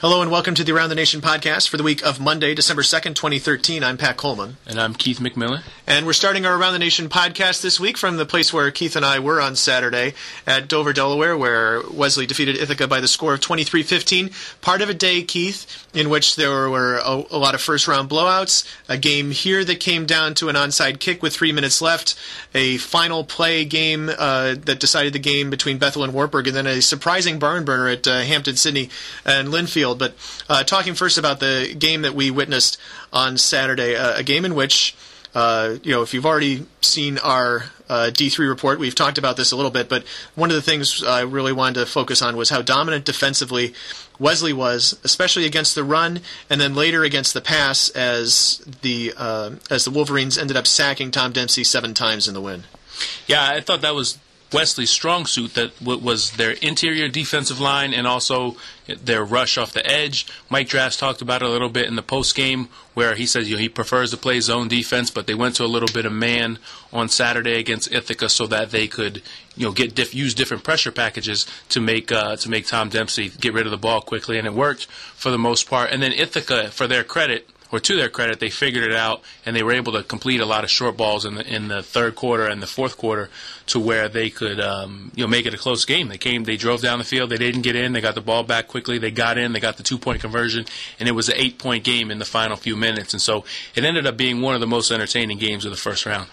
Hello and welcome to the Around the Nation podcast for the week of Monday, December 2nd, 2013. I'm Pat Coleman. And I'm Keith McMillan. And we're starting our Around the Nation podcast this week from the place where Keith and I were on Saturday at Dover, Delaware, where Wesley defeated Ithaca by the score of 23 15. Part of a day, Keith, in which there were a, a lot of first round blowouts, a game here that came down to an onside kick with three minutes left, a final play game uh, that decided the game between Bethel and Wartburg, and then a surprising barn burner at uh, Hampden Sydney and Linfield. But uh, talking first about the game that we witnessed on Saturday, uh, a game in which. Uh, you know, if you've already seen our uh, D3 report, we've talked about this a little bit, but one of the things I really wanted to focus on was how dominant defensively Wesley was, especially against the run, and then later against the pass, as the uh, as the Wolverines ended up sacking Tom Dempsey seven times in the win. Yeah, I thought that was Wesley's strong suit that was their interior defensive line and also their rush off the edge. Mike Drass talked about it a little bit in the post game where he says you know, he prefers to play zone defense, but they went to a little bit of man on Saturday against Ithaca so that they could you know get diff- use different pressure packages to make uh, to make Tom Dempsey get rid of the ball quickly, and it worked for the most part. And then Ithaca, for their credit or to their credit, they figured it out and they were able to complete a lot of short balls in the in the third quarter and the fourth quarter to where they could um, you know make it a close game. They came, they drove down the field, they didn't get in, they got the ball back quickly, they got in, they got the two point conversion, and it was an eight point game in the final few minutes. And so it ended up being one of the most entertaining games of the first round.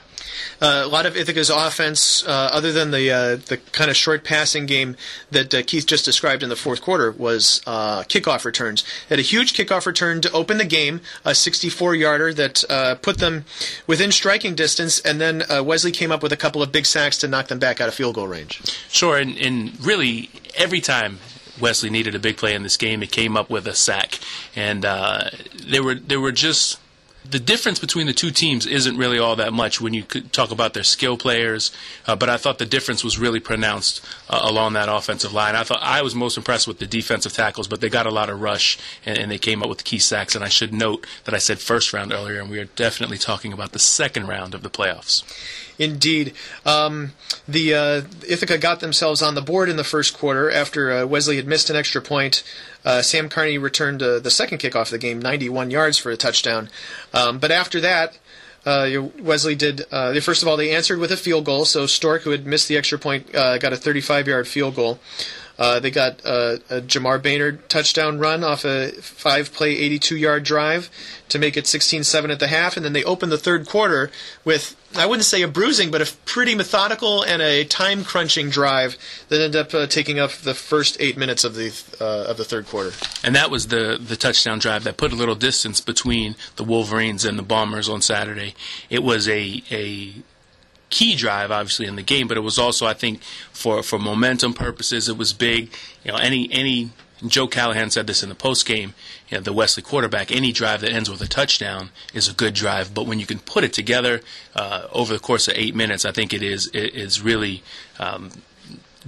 Uh, a lot of Ithaca's offense, uh, other than the uh, the kind of short passing game that uh, Keith just described in the fourth quarter, was uh, kickoff returns. They Had a huge kickoff return to open the game, a 64-yarder that uh, put them within striking distance, and then Wesley came up with a couple of big sacks to knock them back out of field goal range. Sure, and, and really every time Wesley needed a big play in this game, it came up with a sack, and they were they were just the difference between the two teams isn't really all that much when you talk about their skill players, uh, but I thought the difference was really pronounced uh, along that offensive line. I thought I was most impressed with the defensive tackles, but they got a lot of rush and, and they came up with key sacks. And I should note that I said first round earlier, and we are definitely talking about the second round of the playoffs. Indeed. Um, the uh, Ithaca got themselves on the board in the first quarter after uh, Wesley had missed an extra point. Uh, Sam Carney returned uh, the second kickoff of the game, 91 yards for a touchdown. Um, but after that, uh, Wesley did. Uh, first of all, they answered with a field goal. So Stork, who had missed the extra point, got a 35-yard field goal. They got a Jamar Baynard touchdown run off a five-play, 82-yard drive to make it 16-7 at the half, and then they opened the third quarter with I wouldn't say a bruising, but a pretty methodical and a time-crunching drive that ended up uh, taking up the first eight minutes of the uh, of the third quarter. And that was the the touchdown drive that put a little distance between the Wolverines and the Bombers on Saturday. It was a a key drive, obviously, in the game, but it was also, I think, for for momentum purposes, it was big. You know, any any Joe Callahan said this in the post game. You know, the Wesley quarterback, any drive that ends with a touchdown is a good drive. But when you can put it together uh, over the course of eight minutes, I think it is it is really um,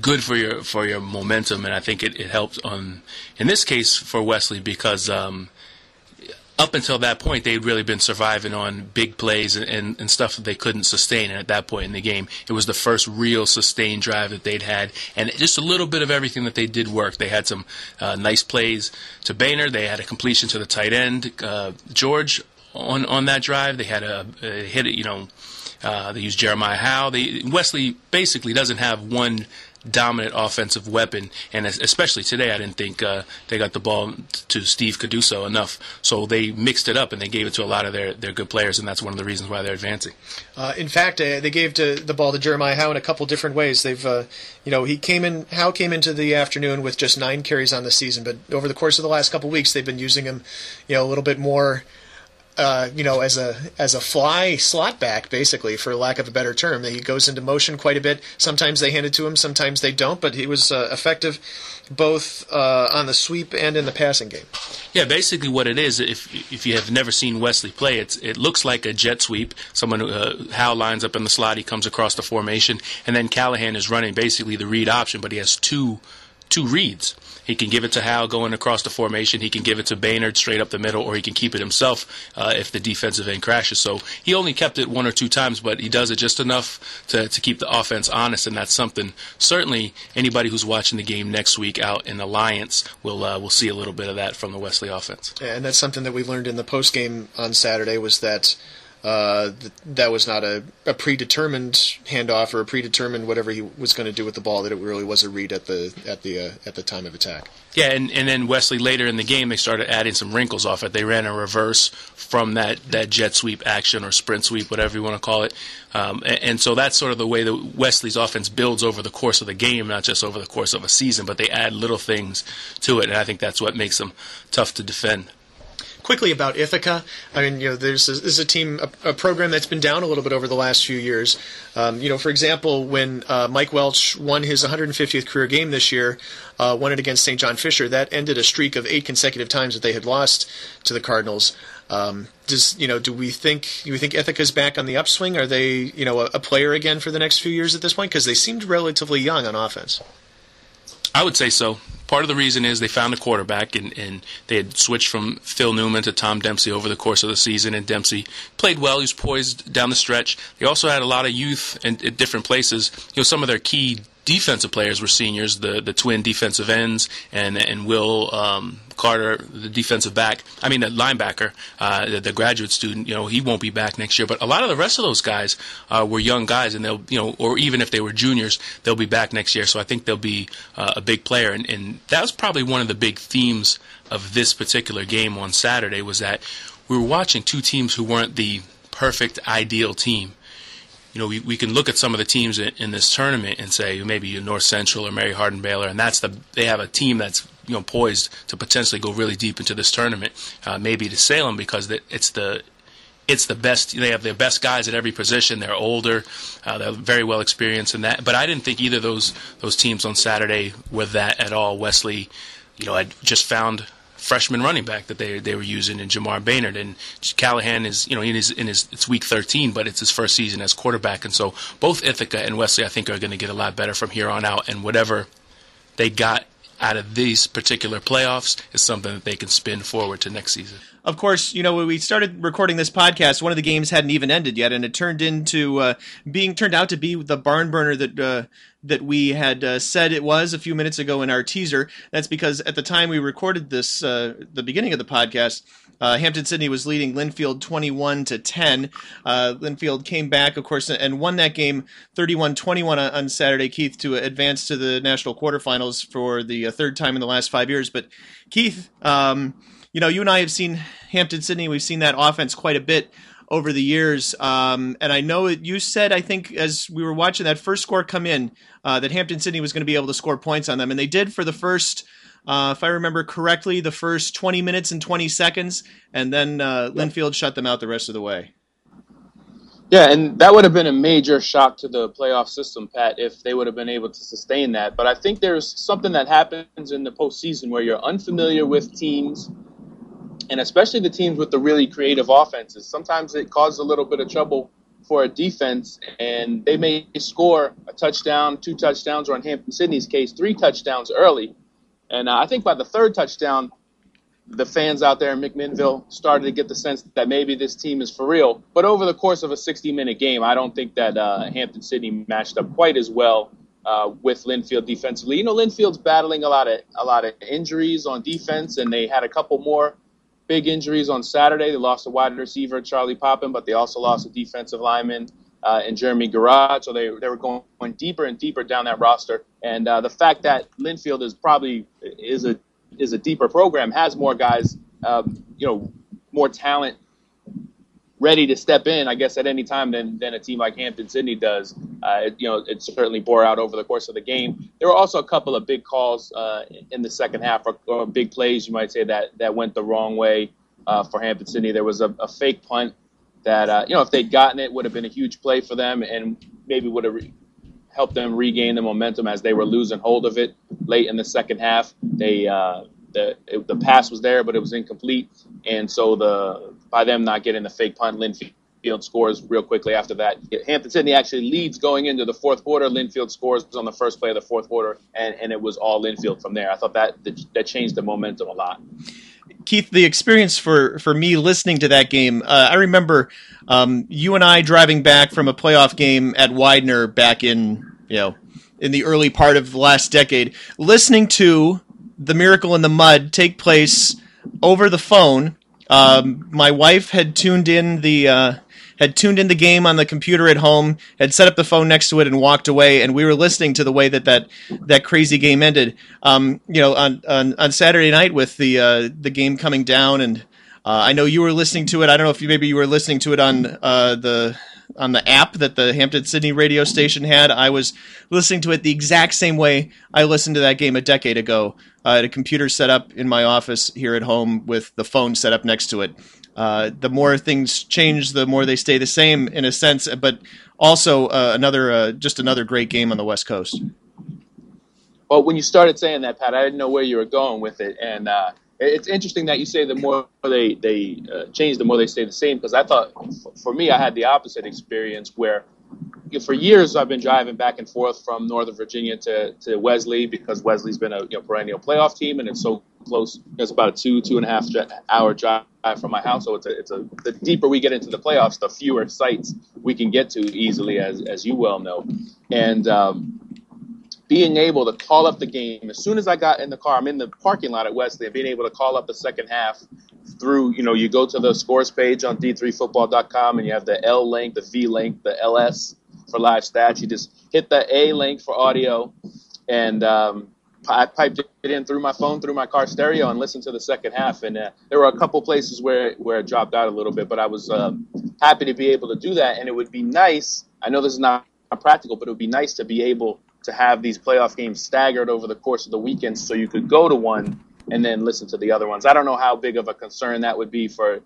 good for your for your momentum, and I think it, it helps on in this case for Wesley because. Um, up until that point, they'd really been surviving on big plays and, and, and, stuff that they couldn't sustain. And at that point in the game, it was the first real sustained drive that they'd had. And just a little bit of everything that they did work. They had some uh, nice plays to Baynard. They had a completion to the tight end, uh, George, on, on that drive. They had a, a hit, you know, uh, they used Jeremiah Howe. They, Wesley basically doesn't have one dominant offensive weapon. And especially today, I didn't think uh, they got the ball to Steve Caduso enough. So they mixed it up and they gave it to a lot of their, their good players, and that's one of the reasons why they're advancing. Uh, in fact, uh, they gave to, the ball to Jeremiah Howe in a couple different ways. They've, uh, you know, he came in. Howe came into the afternoon with just nine carries on the season, but over the course of the last couple weeks, they've been using him, you know, a little bit more uh, you know, as a as a fly slot back, basically, for lack of a better term. He goes into motion quite a bit. Sometimes they hand it to him, sometimes they don't. But he was uh, effective both uh, on the sweep and in the passing game. Yeah, basically what it is, if if you have never seen Wesley play, it's it looks like a jet sweep. Someone uh, Howe lines up in the slot, he comes across the formation, and then Callahan is running basically the read option, but he has two two reads. He can give it to Hal going across the formation. He can give it to Baynard straight up the middle, or he can keep it himself uh, if the defensive end crashes. So he only kept it one or two times, but he does it just enough to, to keep the offense honest, and that's something certainly anybody who's watching the game next week out in Alliance will uh, will see a little bit of that from the Wesley offense. Yeah, and that's something that we learned in the post game on Saturday was that uh, th- that was not a, a, predetermined handoff or a predetermined whatever he was going to do with the ball. That it really was a read at the at the uh, at the time of attack. Yeah, and, and then Wesley later in the game they started adding some wrinkles off it. They ran a reverse from that, that jet sweep action or sprint sweep, whatever you want to call it. Um, and, and, so that's sort of the way that Wesley's offense builds over the course of the game, not just over the course of a season, but they add little things to it, and I think that's what makes them tough to defend quickly about Ithaca. I mean, you know, there's a, this is a team, a, a, program that's been down a little bit over the last few years. Um, you know, for example, when uh, Mike Welch won his 150th career game this year, uh, won it against St. John Fisher, that ended a streak of eight consecutive times that they had lost to the Cardinals. Um, does you know? Do we think do we think Ithaca's back on the upswing? Are they you know a, a player again for the next few years at this point? Because they seemed relatively young on offense. I would say so part of the reason is they found a quarterback, and, and they had switched from Phil Newman to Tom Dempsey over the course of the season, and Dempsey played well. He was poised down the stretch. They also had a lot of youth in, at different places. You know, some of their key defensive players were seniors, the the twin defensive ends, and and Will um, Carter, the defensive back. I mean, the linebacker, uh, the, the, graduate student. You know, he won't be back next year. But a lot of the rest of those guys uh, were young guys, and they'll you know, or even if they were juniors, they'll be back next year. So I think they'll be uh, a big player, and, and that was probably one of the big themes of this particular game on Saturday was that we were watching two teams who weren't the perfect ideal team you know, we, we can look at some of the teams in, in this tournament and say maybe North Central or Mary Hardin Baylor, and that's the they have a team that's you know poised to potentially go really deep into this tournament. Uh, maybe to Salem because it's the it's the best. They have their best guys at every position. They're older. Uh, they're very well experienced in that. But I didn't think either of those those teams on Saturday were that at all. Wesley, you know, I just found freshman running back that they they were using in Jamar Baynard. And Callahan is you know in his in his it's week 13 but it's his first season as quarterback. And so both Ithaca and Wesley I think are going to get a lot better from here on out. And whatever they got out of these particular playoffs is something that they can spin forward to next season. Of course, you know when we started recording this podcast, one of the games hadn't even ended yet, and it turned into uh, being turned out to be the barn burner that uh, that we had uh, said it was a few minutes ago in our teaser. That's because at the time we recorded this, uh, the beginning of the podcast, uh, Hampden Sydney was leading Linfield 21 to 10. Uh, Linfield came back, of course, and won that game 31-21 on Saturday, Keith, to advance to the national quarterfinals for the uh, third time in the last five years. But Keith, um, you know, you and I have seen Hampden Sydney. We've seen that offense quite a bit over the years. Um, and I know you said, I think, as we were watching that first score come in, uh, that Hampden Sydney was going to be able to score points on them, and they did for the first. Uh, if I remember correctly, the first 20 minutes and 20 seconds, and then uh, Linfield shut them out the rest of the way. Yeah, and that would have been a major shock to the playoff system, Pat, if they would have been able to sustain that. But I think there's something that happens in the postseason where you're unfamiliar with teams and especially the teams with the really creative offenses. Sometimes it causes a little bit of trouble for a defense, and they may score a touchdown, two touchdowns, or in Hampden Sydney's case, three touchdowns early. And uh, I think by the third touchdown, the fans out there in McMinnville started to get the sense that maybe this team is for real. But over the course of a 60-minute game, I don't think that uh, Hampden Sydney matched up quite as well uh, with Linfield defensively. You know, Linfield's battling a lot of a lot of injuries on defense, and they had a couple more big injuries on Saturday. They lost a wide receiver, Charlie Poppin, but they also lost a defensive lineman uh, in Jeremy Garage. So they, they were going, going deeper and deeper down that roster. And uh, the fact that Linfield is probably is a is a deeper program, has more guys, um, you know, more talent ready to step in, I guess, at any time than, than a team like Hampden Sydney does. Uh, it, you know, it certainly bore out over the course of the game. There were also a couple of big calls uh, in the second half, or, or, big plays, you might say, that, that went the wrong way uh, for Hampden Sydney. There was a, a fake punt that, uh, you know, if they'd gotten it, would have been a huge play for them and maybe would have re- helped them regain the momentum as they were losing hold of it late in the second half. They uh, the it, the pass was there, but it was incomplete, and so the by them not getting the fake punt, Linfield scores real quickly after that. Hampden Sydney actually leads going into the fourth quarter. Linfield scores on the first play of the fourth quarter, and, and it was all Linfield from there. I thought that that changed the momentum a lot. Keith, the experience for, for me listening to that game, uh, I remember um, you and I driving back from a playoff game at Widener back in you know in the early part of the last decade, listening to the Miracle in the Mud take place over the phone. Um, my wife had tuned in the uh, had tuned in the game on the computer at home, had set up the phone next to it, and walked away. And we were listening to the way that that, that crazy game ended. Um, you know, on, on, on Saturday night with the uh, the game coming down, and uh, I know you were listening to it. I don't know if you maybe you were listening to it on uh, the on the app that the Hampden Sydney radio station had. I was listening to it the exact same way I listened to that game a decade ago. I had a computer set up in my office here at home with the phone set up next to it. Uh, the more things change, the more they stay the same in a sense. But also uh, another, uh, just another great game on the West Coast. Well, when you started saying that, Pat, I didn't know where you were going with it, and uh, it's interesting that you say the more they they uh, change, the more they stay the same. Because I thought, for me, I had the opposite experience where for years I've been driving back and forth from Northern Virginia to, to Wesley because Wesley's been a you know, perennial playoff team and it's so close. It's about a two two and a half hour drive from my house. So it's a it's a the deeper we get into the playoffs, the fewer sites we can get to easily, as as you well know. And um, being able to call up the game as soon as I got in the car, I'm in the parking lot at Wesley, and being able to call up the second half through, you know, you go to the scores page on d3football.com and you have the L link, the V link, the LS for live stats. You just hit the A link for audio, and um, I piped it in through my phone, through my car stereo, and listened to the second half. And uh, there were a couple places where where it dropped out a little bit, but I was um, happy to be able to do that. And it would be nice. I know this is not practical, but it would be nice to be able to have these playoff games staggered over the course of the weekend, so you could go to one and then listen to the other ones. I don't know how big of a concern that would be for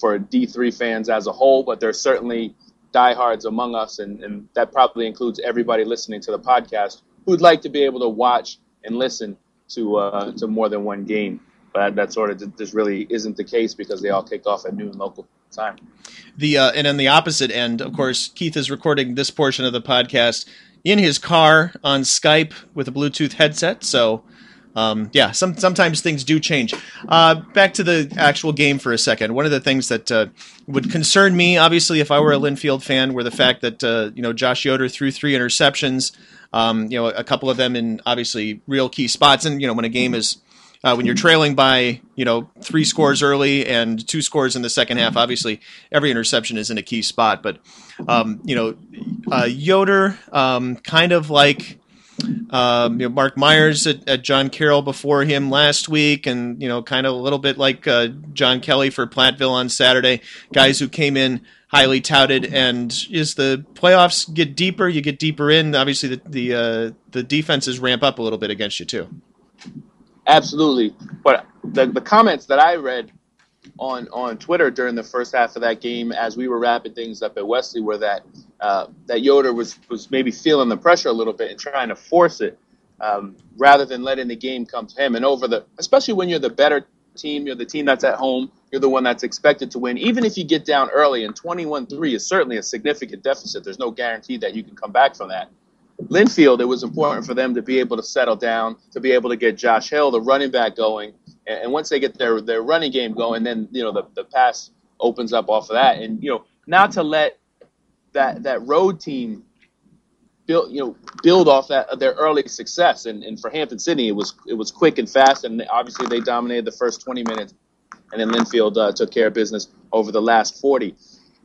for D3 fans as a whole, but there's certainly diehards among us, and, and that probably includes everybody listening to the podcast who'd like to be able to watch and listen to uh, to more than one game. But that sort of just really isn't the case because they all kick off at noon local time. The uh, and on the opposite end, of course, Keith is recording this portion of the podcast in his car on Skype with a Bluetooth headset. So um, yeah, some, sometimes things do change. Uh, back to the actual game for a second. One of the things that uh, would concern me, obviously, if I were a Linfield fan, were the fact that uh, you know Josh Yoder threw three interceptions. Um, you know, a couple of them in obviously real key spots. And you know, when a game is uh, when you're trailing by you know three scores early and two scores in the second half, obviously every interception is in a key spot. But um, you know, uh, Yoder um, kind of like um, you know, Mark Myers at, at, John Carroll before him last week, and you know, kind of a little bit like uh, John Kelly for Platteville on Saturday. Guys who came in highly touted, and as the playoffs get deeper, you get deeper in. Obviously, the the, uh, the defenses ramp up a little bit against you too. Absolutely, but the the comments that I read on on Twitter during the first half of that game, as we were wrapping things up at Wesley, were that uh, that Yoder was was maybe feeling the pressure a little bit and trying to force it um, rather than letting the game come to him. And over the, especially when you're the better team, you're the team that's at home, you're the one that's expected to win. Even if you get down early, and 21-3 is certainly a significant deficit. There's no guarantee that you can come back from that. Linfield, it was important for them to be able to settle down, to be able to get Josh Hill, the running back, going. And, and once they get their their running game going, then you know the the pass opens up off of that. And you know, not to let that that road team build you know build off that their early success. And, and for Hampden Sydney, it was it was quick and fast, and obviously they dominated the first 20 minutes, and then Linfield uh, took care of business over the last 40.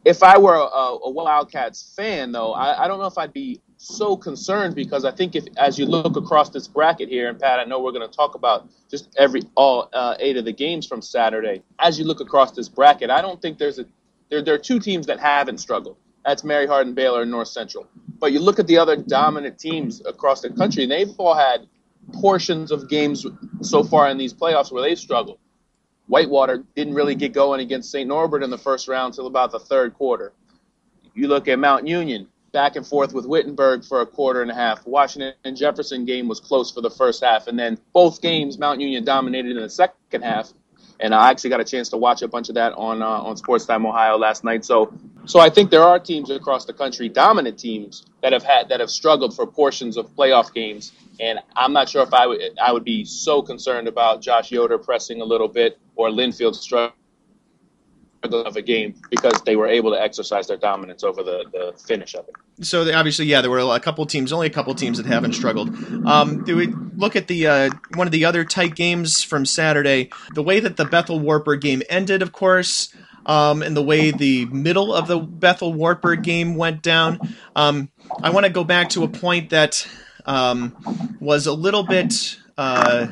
If I were a, a Wildcats fan, though, I, I don't know if I'd be so concerned because I think if as you look across this bracket here, and Pat, I know we're going to talk about just every all uh, eight of the games from Saturday. As you look across this bracket, I don't think there's a there, there are two teams that haven't struggled. That's Mary Hardin, Baylor, and North Central. But you look at the other dominant teams across the country, and they've all had portions of games so far in these playoffs where they've struggled. Whitewater didn't really get going against St. Norbert in the first round until about the third quarter. You look at Mount Union, back and forth with Wittenberg for a quarter and a half. Washington and Jefferson game was close for the first half, and then both games Mount Union dominated in the second half. and I actually got a chance to watch a bunch of that on uh, on Sports Time Ohio last night. So so I think there are teams across the country, dominant teams that have had that have struggled for portions of playoff games, and I'm not sure if I would I would be so concerned about Josh Yoder pressing a little bit or Linfield struggling of a game because they were able to exercise their dominance over the, the finish of it. So they, obviously, yeah, there were a couple teams, only a couple teams that haven't struggled. Um, do we look at the uh, one of the other tight games from Saturday? The way that the Bethel Wartburg game ended, of course, um, and the way the middle of the Bethel Wartburg game went down. Um, I want to go back to a point that um, was a little bit. Uh,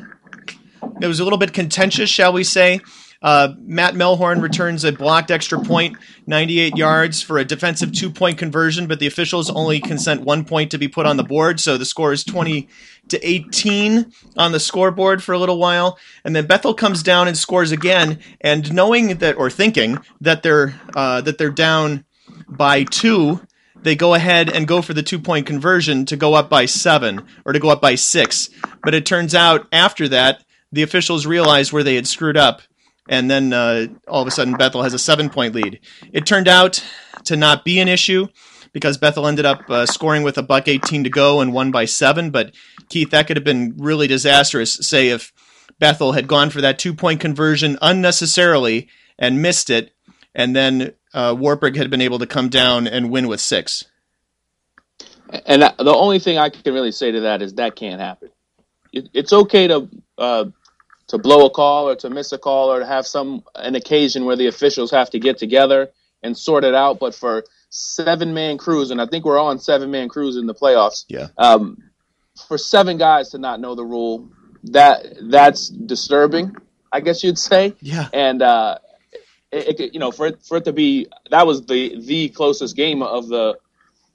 it was a little bit contentious, shall we say? Uh, Matt Melhorn returns a blocked extra point, 98 yards for a defensive two point conversion, but the officials only consent one point to be put on the board. So the score is 20 to 18 on the scoreboard for a little while. And then Bethel comes down and scores again. And knowing that, or thinking that they're, uh, that they're down by two, they go ahead and go for the two point conversion to go up by seven or to go up by six. But it turns out after that, the officials realized where they had screwed up and then uh, all of a sudden Bethel has a seven point lead. It turned out to not be an issue because Bethel ended up uh, scoring with a buck 18 to go and won by seven. But Keith, that could have been really disastrous. Say if Bethel had gone for that two point conversion unnecessarily and missed it, and then uh, Wartburg had been able to come down and win with six. And the only thing I can really say to that is that can't happen. it's okay to uh, to blow a call or to miss a call or to have some an occasion where the officials have to get together and sort it out. But for seven man crews, and I think we're on seven man crews in the playoffs. Yeah. Um, for seven guys to not know the rule, that that's disturbing. I guess you'd say. Yeah. And uh, it, it, you know, for it, for it to be that was the the closest game of the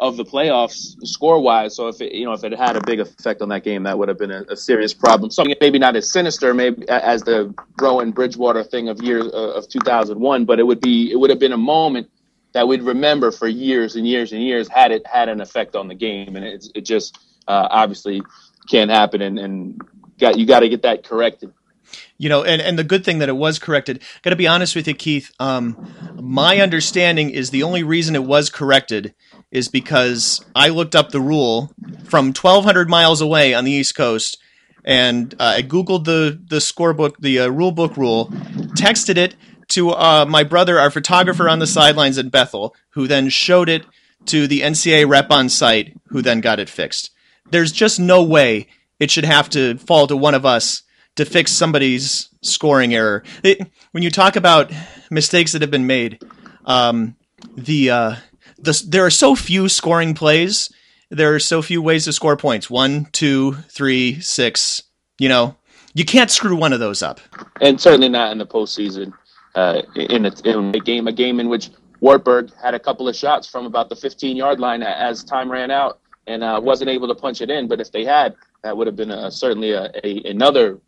of the playoffs score wise. So if it, you know if it had a big effect on that game, that would have been a, a serious problem. Something maybe not as sinister, maybe as the Rowan Bridgewater thing of years uh, of 2001, but it would be it would have been a moment that we'd remember for years and years and years had it had an effect on the game, and it, it just uh, obviously can't happen, and, and got you got to get that corrected you know, and, and the good thing that it was corrected. Got to be honest with you, Keith. Um, my understanding is the only reason it was corrected is because I looked up the rule from 1,200 miles away on the East Coast, and uh, I googled the the scorebook, the uh, rule book rule, texted it to uh, my brother, our photographer on the sidelines in Bethel, who then showed it to the NCAA rep on site, who then got it fixed. There's just no way it should have to fall to one of us to fix somebody's scoring error. It, when you talk about mistakes that have been made, um, the, uh, the there are so few scoring plays. There are so few ways to score points. One, two, three, six. You know, you can't screw one of those up. And certainly not in the postseason. Uh, in, a, in a game, a game in which Wartburg had a couple of shots from about the 15 yard line as time ran out and uh, wasn't able to punch it in. But if they had, that would have been a, certainly a, a, another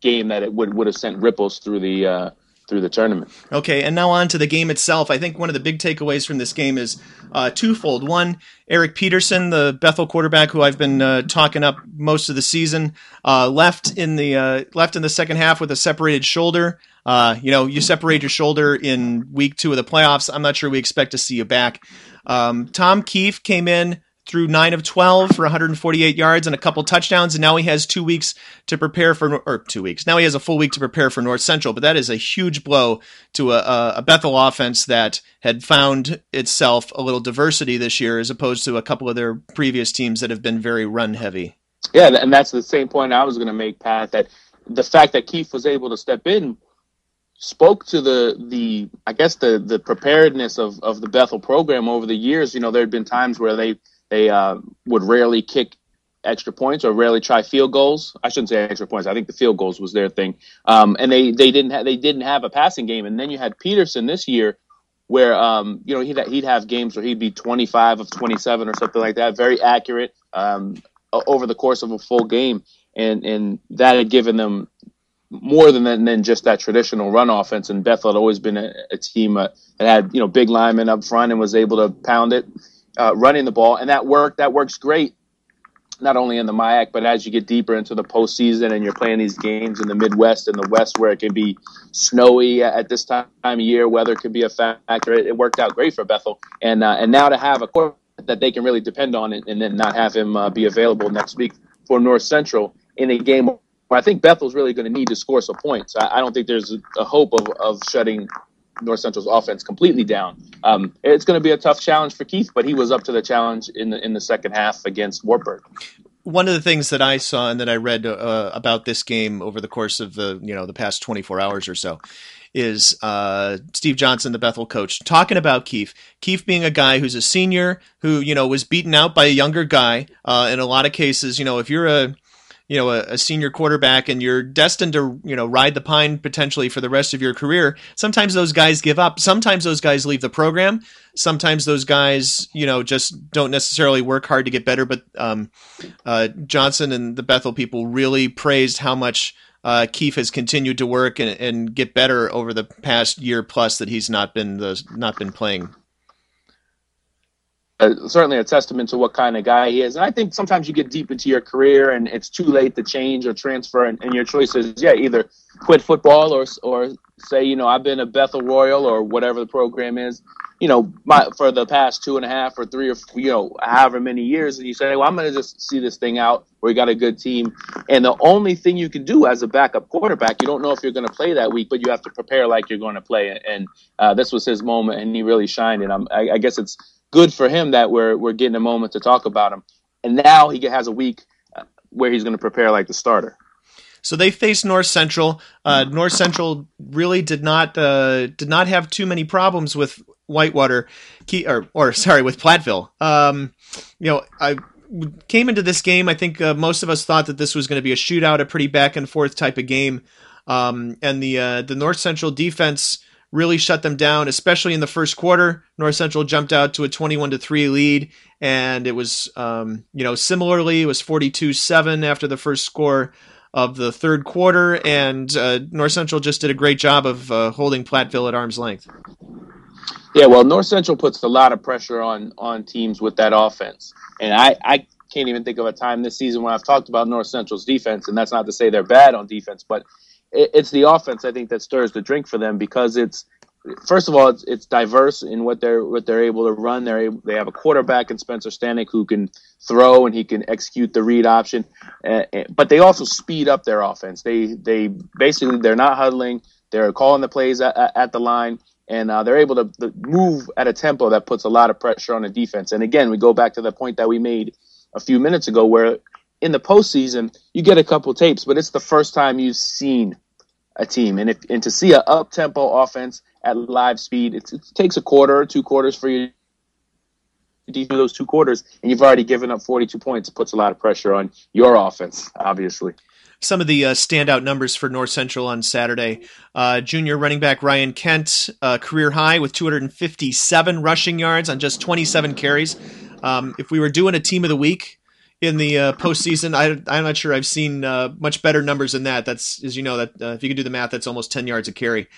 game that it would would have sent ripples through the uh, through the tournament. Okay, and now on to the game itself. I think one of the big takeaways from this game is uh, twofold. One, Eric Peterson, the Bethel quarterback, who I've been uh, talking up most of the season, uh, left in the uh, left in the second half with a separated shoulder. Uh, you know, you separate your shoulder in week two of the playoffs. I'm not sure we expect to see you back. Um, Tom Keefe came in threw nine of 12 for 148 yards and a couple touchdowns. And now he has two weeks to prepare for, or two weeks. Now he has a full week to prepare for North Central. But that is a huge blow to a, a Bethel offense that had found itself a little diversity this year as opposed to a couple of their previous teams that have been very run heavy. Yeah, and that's the same point I was going to make, Pat, that the fact that Keith was able to step in spoke to the the I guess the the preparedness of of the Bethel program over the years. You know, there had been times where they they uh, would rarely kick extra points or rarely try field goals. I shouldn't say extra points. I think the field goals was their thing. Um, and they, they didn't have they didn't have a passing game. And then you had Peterson this year, where um, you know he'd he'd have games where he'd be 25 of 27 or something like that, very accurate um, over the course of a full game, and and that had given them more than than just that traditional run offense. And Bethel had always been a, a team uh, that had you know big linemen up front and was able to pound it uh, running the ball, and that worked. That works great not only in the MIAC, but as you get deeper into the postseason and you're playing these games in the Midwest and the West where it can be snowy at this time of year, weather could be a factor. It, it worked out great for Bethel, and uh, and now to have a court that they can really depend on and, and then not have him uh, be available next week for North Central in a game where I think Bethel's really going to need to score some points. I, I don't think there's a, a hope of, of shutting North Central's offense completely down. Um, it's going to be a tough challenge for Keith, but he was up to the challenge in the in the second half against Wartburg. One of the things that I saw and that I read uh, about this game over the course of the you know the past 24 hours or so is uh, Steve Johnson, the Bethel coach, talking about Keith. Keith being a guy who's a senior who you know was beaten out by a younger guy. Uh, in a lot of cases, you know, if you're a you know a, a, senior quarterback and you're destined to you know ride the pine potentially for the rest of your career sometimes those guys give up. Sometimes those guys leave the program. Sometimes those guys you know just don't necessarily work hard to get better. But um, uh, johnson and the bethel people really praised how much uh, Keith has continued to work and, and get better over the past year plus that he's not been the, not been playing certainly a testament to what kind of guy he is. And I think sometimes you get deep into your career and it's too late to change or transfer, and, and your choice is yeah, either quit football or or say you know I've been a Bethel Royal or whatever the program is, you know, my, for the past two and a half or three or you know however many years, and you say, well, I'm going to just see this thing out. We got a good team, and the only thing you can do as a backup quarterback, you don't know if you're going to play that week, but you have to prepare like you're going to play. And uh, this was his moment, and he really shined. And I'm, I, I guess it's good for him that we're we're getting a moment to talk about him. And now he has a week uh, where he's going to prepare like the starter. So they faced North Central. Uh, North Central really did not uh, did not have too many problems with Whitewater, key, or or sorry, with Platteville. Um, you know, I came into this game. I think uh, most of us thought that this was going to be a shootout, a pretty back and forth type of game. Um, and the uh, the North Central defense really shut them down, especially in the first quarter. North Central jumped out to a 21 to 3 lead, and it was, um, you know, similarly, it was 42 7 after the first score of the third quarter, and uh, North Central just did a great job of uh, holding Platteville at arm's length. Yeah, well, North Central puts a lot of pressure on on teams with that offense, and I, I can't even think of a time this season when I've talked about North Central's defense, and that's not to say they're bad on defense, but it's the offense I think that stirs the drink for them because it's first of all it's, it's diverse in what they're what they're able to run. They're they have a quarterback in Spencer Stanek who can throw and he can execute the read option, uh, but they also speed up their offense. They they basically they're not huddling. They're calling the plays at, at the line. And uh, they're able to move at a tempo that puts a lot of pressure on the defense. And again, we go back to the point that we made a few minutes ago, where in the postseason, you get a couple tapes, but it's the first time you've seen a team. And if and to see an up tempo offense at live speed, it takes a quarter or two quarters for you to do those two quarters, and you've already given up 42 points. It puts a lot of pressure on your offense, obviously. Some of the uh, standout numbers for North Central on Saturday. Uh, junior running back Ryan Kent, uh, career high with 257 rushing yards on just 27 carries. Um, if we were doing a team of the week, in the uh, postseason. I, I'm not sure I've seen uh, much better numbers than that. That's as you know that uh, if you can do the math, that's almost 10 yards a carry.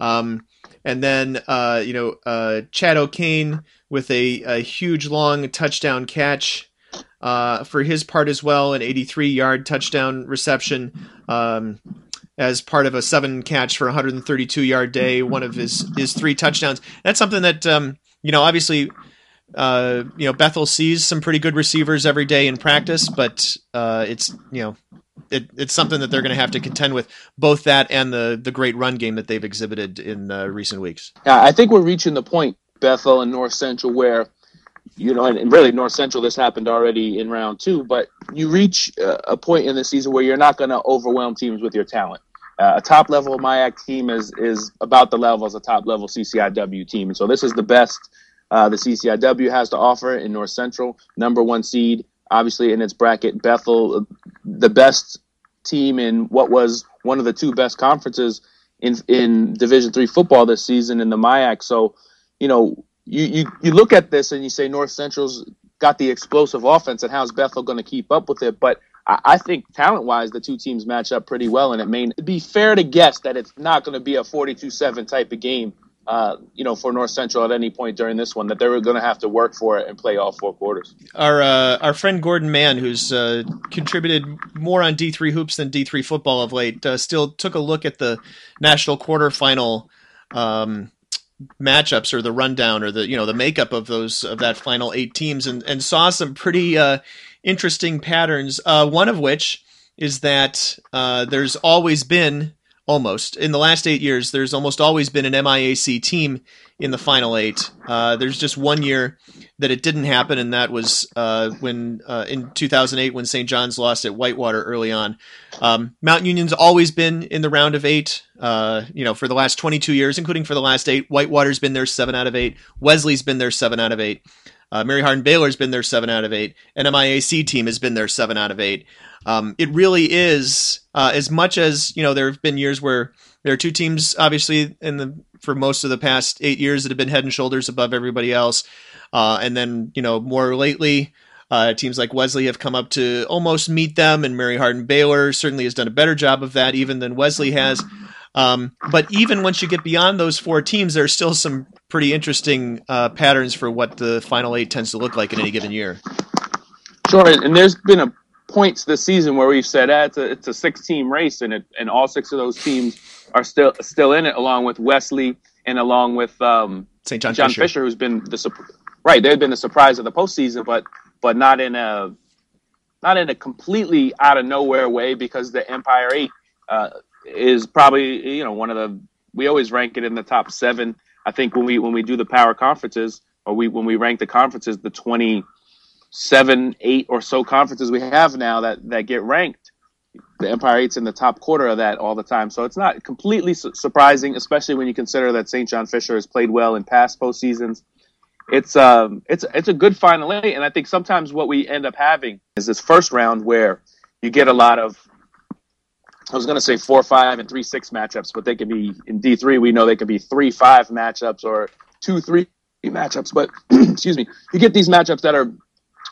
Um, and then uh, you know uh, Chad O'Kane with a, a huge long touchdown catch uh, for his part as well, an 83 yard touchdown reception. Um, as part of a seven catch for 132 yard day, one of his his three touchdowns. That's something that um, you know obviously uh, you know, Bethel sees some pretty good receivers every day in practice, but uh, it's you know, it, it's something that they're going to have to contend with both that and the the great run game that they've exhibited in uh, recent weeks. Yeah, I think we're reaching the point, Bethel and North Central, where you know, and, really North Central, this happened already in round two, but you reach a point in the season where you're not going to overwhelm teams with your talent. Uh, a top level MIAC team is is about the level as a top level CCIW team, and so this is the best uh, the CCIW has to offer in North Central, number one seed, obviously in its bracket. Bethel, the best team in what was one of the two best conferences in in Division three football this season in the MIAC. So, you know, you, you you look at this and you say North Central's got the explosive offense, and how's Bethel going to keep up with it? But I, I think talent wise, the two teams match up pretty well, and it may be fair to guess that it's not going to be a 42-7 type of game uh, you know, for North Central at any point during this one that they were going to have to work for it and play all four quarters. Our uh, our friend Gordon Mann, who's uh, contributed more on D three hoops than D three football of late, uh, still took a look at the national quarterfinal um, matchups or the rundown or the you know the makeup of those of that final eight teams and and saw some pretty uh, interesting patterns. Uh, one of which is that there's always been almost. In the last eight years there's almost always been an miac team in the final eight. Uh, there's just one year that it didn't happen and that was uh, when uh, in 2008 when st john's lost at whitewater early on. Um, mount union's always been in the round of eight. Uh, you know for the last 22 years including for the last eight whitewater's been there seven out of eight. Wesley's been there seven out of eight. Uh, Mary Hardin Baylor's been there seven out of eight. An MIAC team has been there seven out of eight. Um, it really is uh, as much as you know. There have been years where there are two teams, obviously, in the for most of the past eight years that have been head and shoulders above everybody else, uh, and then you know more lately. Uh, teams like Wesley have come up to almost meet them, and Mary Hardin Baylor certainly has done a better job of that, even than Wesley has. Um, but even once you get beyond those four teams, there are still some pretty interesting uh, patterns for what the final eight tends to look like in any given year. Sure, and there's been a points this season where we've said ah, it's a it's a six team race and it, and all six of those teams are still still in it along with Wesley and along with um, St. John, John Fisher. Fisher. who's been the right they've been the surprise of the postseason but but not in a not in a completely out of nowhere way because the Empire Eight uh, is probably you know one of the we always rank it in the top seven I think when we when we do the power conferences or we when we rank the conferences the twenty seven, eight or so conferences we have now that, that get ranked. The Empire Eight's in the top quarter of that all the time. So it's not completely su- surprising, especially when you consider that St. John Fisher has played well in past postseasons. It's um it's it's a good final eight, and I think sometimes what we end up having is this first round where you get a lot of I was going to say four five and three six matchups, but they can be in D three. We know they can be three five matchups or two three matchups. But excuse me, you get these matchups that are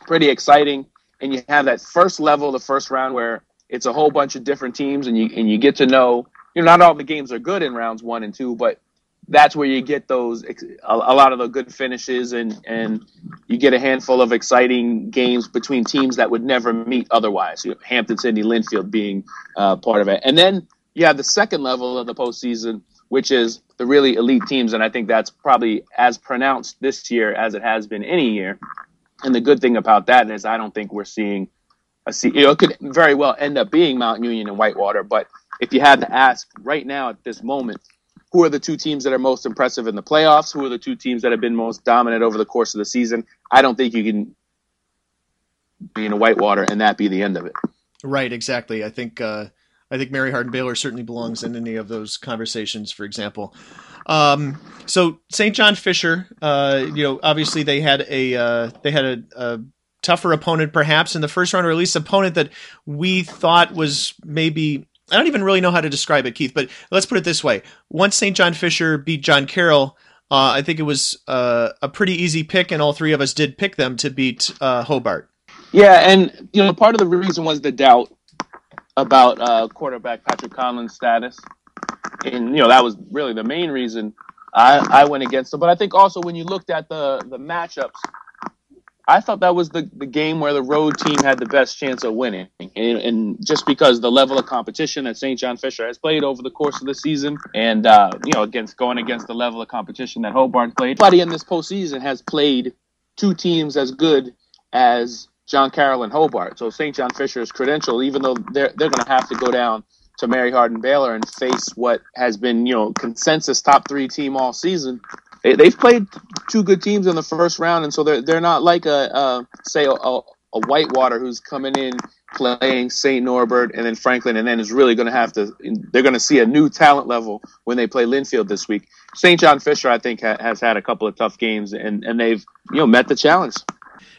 pretty exciting. And you have that first level, the first round, where it's a whole bunch of different teams, and you and you get to know. You know, not all the games are good in rounds one and two, but that's where you get those a, lot of the good finishes, and and you get a handful of exciting games between teams that would never meet otherwise. You Hampden, Sydney, Linfield being uh, part of it, and then you have the second level of the postseason, which is the really elite teams, and I think that's probably as pronounced this year as it has been any year. And the good thing about that is I don't think we're seeing a you know, it could very well end up being Mount Union and Whitewater, but if you had to ask right now at this moment, who are the two teams that are most impressive in the playoffs? Who are the two teams that have been most dominant over the course of the season? I don't think you can be in a Whitewater and that be the end of it. Right, exactly. I think uh, I think Mary Hardin Baylor certainly belongs in any of those conversations. For example, um, so St. John Fisher, uh, you know, obviously they had a uh, they had a, a, tougher opponent perhaps in the first round, or at least opponent that we thought was maybe. I don't even really know how to describe it, Keith. But let's put it this way: once St. John Fisher beat John Carroll, uh, I think it was uh, a pretty easy pick, and all three of us did pick them to beat uh, Hobart. Yeah, and you know, part of the reason was the doubt about uh, quarterback Patrick Conlon's status and you know that was really the main reason I, I went against them. But I think also when you looked at the the matchups, I thought that was the, the game where the road team had the best chance of winning. And, and just because the level of competition that St. John Fisher has played over the course of the season, and uh, you know against going against the level of competition that Hobart played, nobody in this postseason has played two teams as good as John Carroll and Hobart. So St. John Fisher's credential, even though they're they're going to have to go down to Mary Hardin Baylor and face what has been, you know, consensus top three team all season. They, have played two good teams in the first round, and so they're they're not like a, a say a, a, Whitewater who's coming in playing St. Norbert and then Franklin, and then is really going to have to. They're going to see a new talent level when they play Linfield this week. St. John Fisher, I think, ha- has had a couple of tough games, and and they've you know met the challenge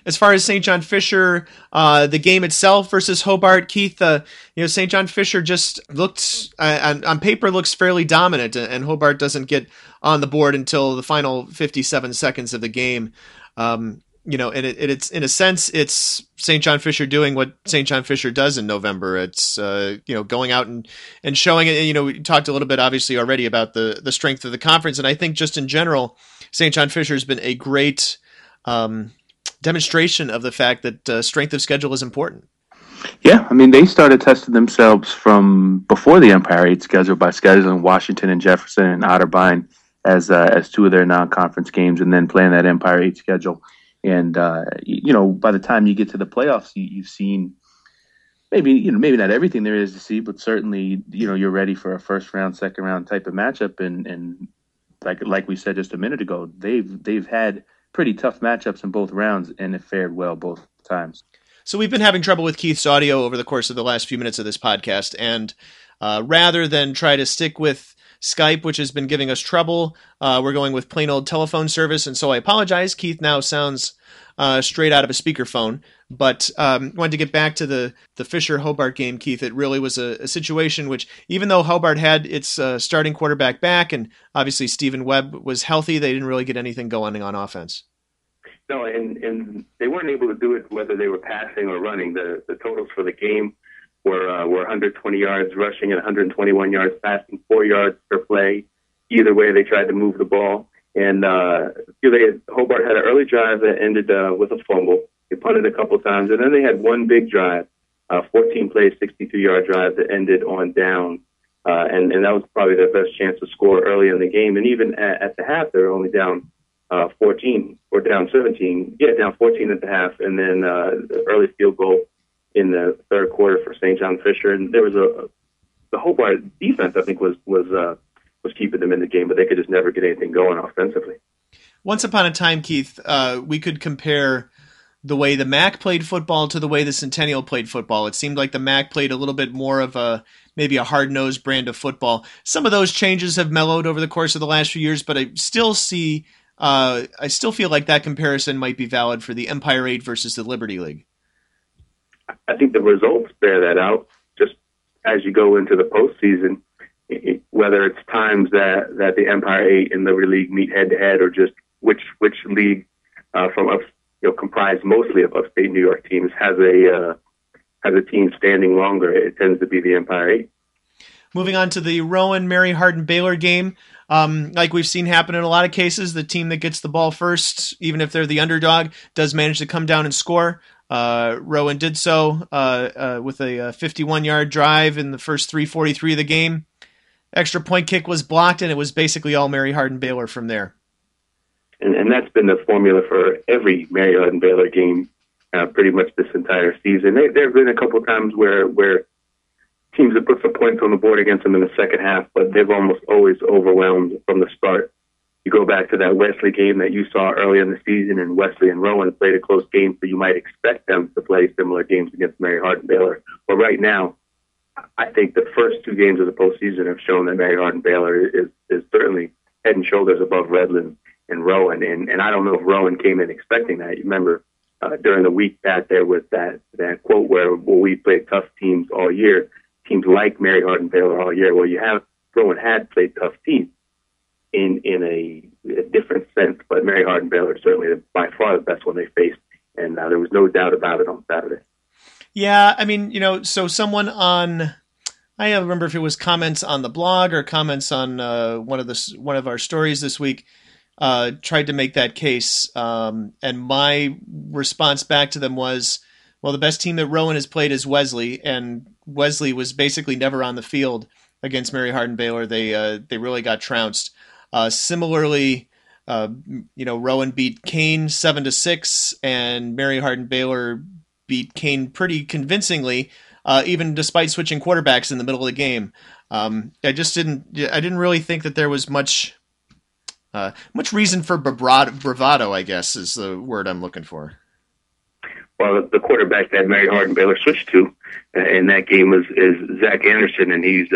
as far as St. John Fisher, uh, the game itself versus Hobart, Keith, uh, you know, St. John Fisher just looked uh, on, on, paper looks fairly dominant, and Hobart doesn't get on the board until the final 57 seconds of the game. Um, you know, and it, it's in a sense, it's St. John Fisher doing what St. John Fisher does in November. It's uh, you know going out and and showing it. You know, we talked a little bit obviously already about the the strength of the conference, and I think just in general, St. John Fisher has been a great um, demonstration of the fact that uh, strength of schedule is important. Yeah, I mean they started testing themselves from before the Empire Eight schedule by scheduling Washington and Jefferson and Otterbein as uh, as two of their non-conference games, and then playing that Empire Eight schedule. And uh, you know, by the time you get to the playoffs, you, have seen maybe you know maybe not everything there is to see, but certainly you know you're ready for a first round, second round type of matchup. And and like like we said just a minute ago, they've they've had pretty tough matchups in both rounds and it fared well both times. So we've been having trouble with Keith's audio over the course of the last few minutes of this podcast, and uh, rather than try to stick with Skype, which has been giving us trouble. Uh, we're going with plain old telephone service, and so I apologize. Keith now sounds uh, straight out of a speakerphone. But um, wanted to get back to the the Fisher Hobart game, Keith. It really was a, a situation which, even though Hobart had its uh, starting quarterback back, and obviously Stephen Webb was healthy, they didn't really get anything going on offense. No, and and they weren't able to do it whether they were passing or running. The the totals for the game were uh, were 120 yards rushing and 121 yards passing, four yards per play. Either way, they tried to move the ball. And uh, they had, Hobart had an early drive that ended uh, with a fumble. They punted a couple times, and then they had one big drive, uh, 14 plays, 62 yard drive that ended on down. Uh, and, and that was probably their best chance to score early in the game. And even at, at the half, they were only down uh, 14 or down 17. Yeah, down 14 at the half, and then uh, the early field goal in the third quarter for St. John Fisher, and there was a the Hobart defense. I think was was uh, was keeping them in the game, but they could just never get anything going offensively. Once upon a time, Keith, uh, we could compare the way the MAC played football to the way the Centennial played football. It seemed like the MAC played a little bit more of a maybe a hard nosed brand of football. Some of those changes have mellowed over the course of the last few years, but I still see. Uh, I still feel like that comparison might be valid for the Empire Eight versus the Liberty League. I think the results bear that out. Just as you go into the postseason, whether it's times that that the Empire Eight and the League meet head to head, or just which which league uh, from up, you know comprised mostly of upstate New York teams has a uh, has a team standing longer, it tends to be the Empire Eight. Moving on to the Rowan Mary Hardin Baylor game. Um, like we've seen happen in a lot of cases, the team that gets the ball first, even if they're the underdog, does manage to come down and score. Uh, Rowan did so uh, uh, with a 51 yard drive in the first 343 of the game. Extra point kick was blocked, and it was basically all Mary Hardin Baylor from there. And, and that's been the formula for every Mary Hardin Baylor game, uh, pretty much this entire season. They, there have been a couple times where where teams have put some points on the board against them in the second half, but they've almost always overwhelmed from the start you go back to that Wesley game that you saw early in the season, and Wesley and Rowan played a close game, so you might expect them to play similar games against Mary Hardin Baylor. But right now, I think the first two games of the postseason have shown that Mary Hardin Baylor is, is certainly head and shoulders above Redlands and Rowan. And, and I don't know if Rowan came in expecting that. You remember uh, during the week back there with that, that quote where well, we played tough teams all year, teams like Mary Hardin Baylor all year. Well, you have Rowan had played tough teams in in a, a different sense. But Mary Hardin Baylor is certainly by far the best one they faced, and uh, there was no doubt about it on Saturday. Yeah, I mean, you know, so someone on. I remember if it was comments on the blog or comments on uh, one of the one of our stories this week. Uh, tried to make that case, um, and my response back to them was, "Well, the best team that Rowan has played is Wesley, and Wesley was basically never on the field against Mary Hardin Baylor. They uh, they really got trounced. Uh, similarly, uh, you know, Rowan beat Kean seven to six, and Mary Hardin Baylor beat Kean pretty convincingly, uh, even despite switching quarterbacks in the middle of the game. Um, I just didn't. I didn't really think that there was much. Uh, much reason for bravado, I guess, is the word I'm looking for. Well, the quarterback that Mary Hardin Baylor switched to uh, in that game was is Zach Anderson, and he's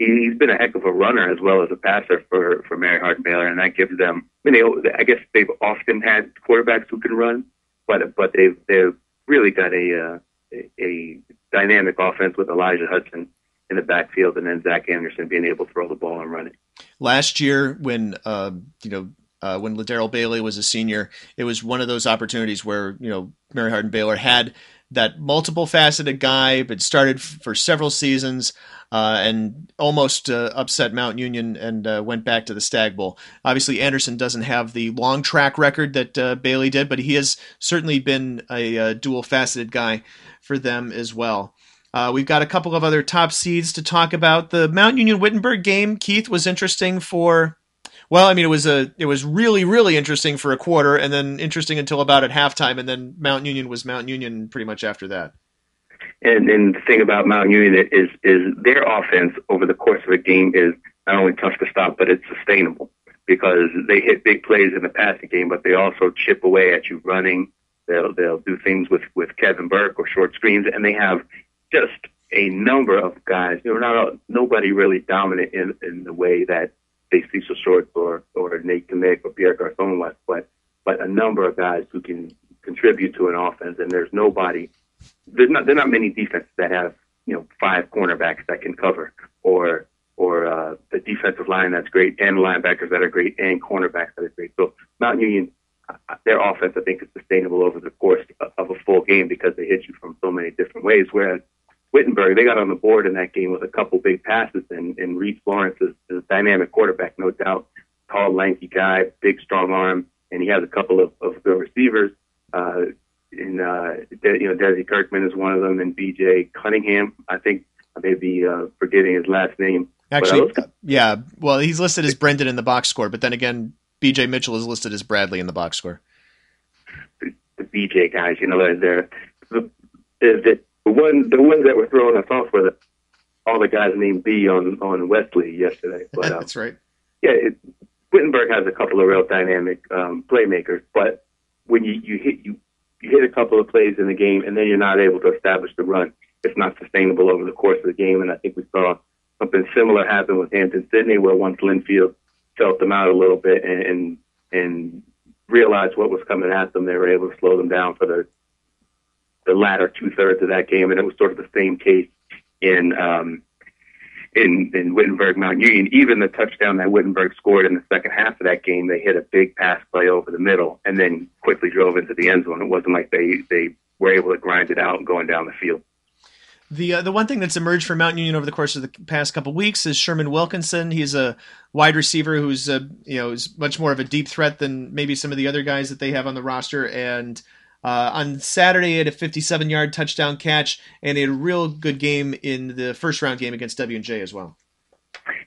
uh, he's been a heck of a runner as well as a passer for for Mary Hardin Baylor, and that gives them. I mean, they, I guess they've often had quarterbacks who can run, but but they've they've really got a uh, a, dynamic offense with Elijah Hudson in the backfield, and then Zach Anderson being able to throw the ball and run it. Last year, when uh, you know uh, when Ladero Bailey was a senior. It was one of those opportunities where you know Mary Hardin Baylor had that multiple faceted guy, but started f- for several seasons. Uh, and almost uh, upset Mount Union and uh, went back to the Stag Bowl. Obviously, Anderson doesn't have the long track record that uh, Bailey did, but he has certainly been a, a dual faceted guy for them as well. Uh, we've got a couple of other top seeds to talk about. The Mount Union Wittenberg game, Keith, was interesting for. Well, I mean, it was a it was really really interesting for a quarter, and then interesting until about at halftime, and then Mount Union was Mount Union pretty much after that. And, and the thing about Mount Union is is their offense over the course of a game is not only tough to stop, but it's sustainable because they hit big plays in the passing game, but they also chip away at you running. They'll they'll do things with with Kevin Burke or short screens, and they have just a number of guys. Know, not nobody really dominant in in the way that say Cecil Shorts or or Nate Kmic or Pierre Garcon was, but but a number of guys who can contribute to an offense. And there's nobody. There's not. There are not many defenses that have you know five cornerbacks that can cover or or uh, the defensive line that's great and linebackers that are great and cornerbacks that are great. So Mount Union their offense, I think, is sustainable over the course of a full game because they hit you from so many different ways. Whereas Wittenberg, they got on the board in that game with a couple big passes, and, and Reed Florence is, is a dynamic quarterback, no doubt. Tall, lanky guy, big, strong arm, and he has a couple of, of good receivers. Uh, and, uh, De- you know, Desi Kirkman is one of them, and BJ Cunningham. I think I may be uh, forgetting his last name. Actually, yeah. Well, he's listed as Brendan in the box score, but then again, BJ Mitchell is listed as Bradley in the box score. The, the BJ guys, you know, they're, they're the, the, the one the ones that were throwing us off were the, all the guys named B on on Wesley yesterday. But um, that's right. Yeah, it, Wittenberg has a couple of real dynamic um, playmakers, but when you you hit you you hit a couple of plays in the game and then you're not able to establish the run, it's not sustainable over the course of the game. And I think we saw something similar happen with Hampden-Sydney, where once Linfield felt them out a little bit and and, and realized what was coming at them, they were able to slow them down for the the latter two thirds of that game, and it was sort of the same case in um, in in Wittenberg Mount Union. Even the touchdown that Wittenberg scored in the second half of that game, they hit a big pass play over the middle and then quickly drove into the end zone. It wasn't like they they were able to grind it out going down the field. The uh, the one thing that's emerged from Mount Union over the course of the past couple weeks is Sherman Wilkinson. He's a wide receiver who's uh, you know is much more of a deep threat than maybe some of the other guys that they have on the roster. And uh, on Saturday, he had a 57 yard touchdown catch and a real good game in the first round game against W and J as well.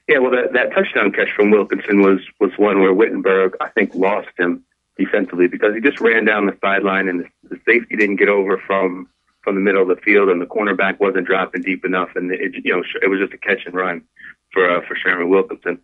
Yeah, well, that, that touchdown catch from Wilkinson was was one where Wittenberg I think lost him defensively because he just ran down the sideline and the, the safety didn't get over from from the middle of the field, and the cornerback wasn't dropping deep enough, and it, you know it was just a catch and run for uh, for Sherman Wilkinson.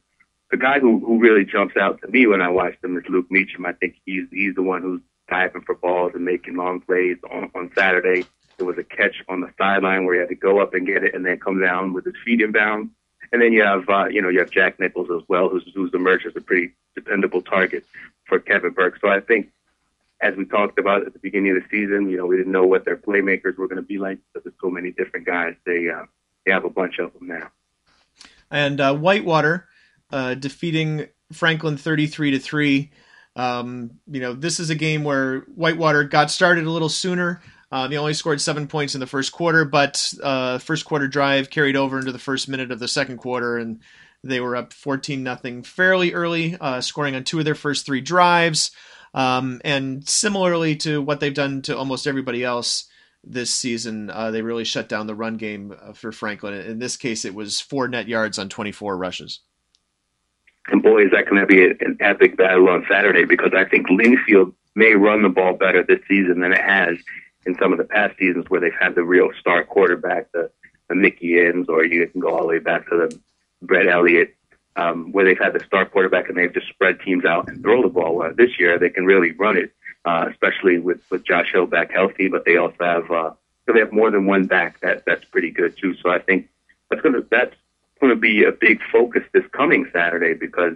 The guy who who really jumps out to me when I watch him is Luke Meacham. I think he's he's the one who's diving for balls and making long plays. On on Saturday, there was a catch on the sideline where he had to go up and get it, and then come down with his feet in bounds. And then you have uh, you know you have Jack Nichols as well, who's who's emerged as a pretty dependable target for Kevin Burke. So I think as we talked about at the beginning of the season, you know, we didn't know what their playmakers were going to be like, but there's so many different guys. They uh, they have a bunch of them now. And uh, Whitewater uh, defeating Franklin 33 to three. Um, you know, this is a game where Whitewater got started a little sooner. Uh, they only scored seven points in the first quarter, but uh, first quarter drive carried over into the first minute of the second quarter, and they were up 14 nothing fairly early, uh, scoring on two of their first three drives. Um, and similarly to what they've done to almost everybody else this season, uh, they really shut down the run game uh, for Franklin. In this case, it was four net yards on 24 rushes. And boy, is that going to be an epic battle on Saturday because I think Linfield may run the ball better this season than it has in some of the past seasons where they've had the real star quarterback, the, the Mickey Inns, or you can go all the way back to the Brett Elliott um, where they've had the star quarterback and they've just spread teams out and throw the ball. Uh, this year, they can really run it, uh, especially with, with Josh Hill back healthy, but they also have, uh, so they have more than one back that, that's pretty good too. So I think that's going to, that's going to be a big focus this coming Saturday because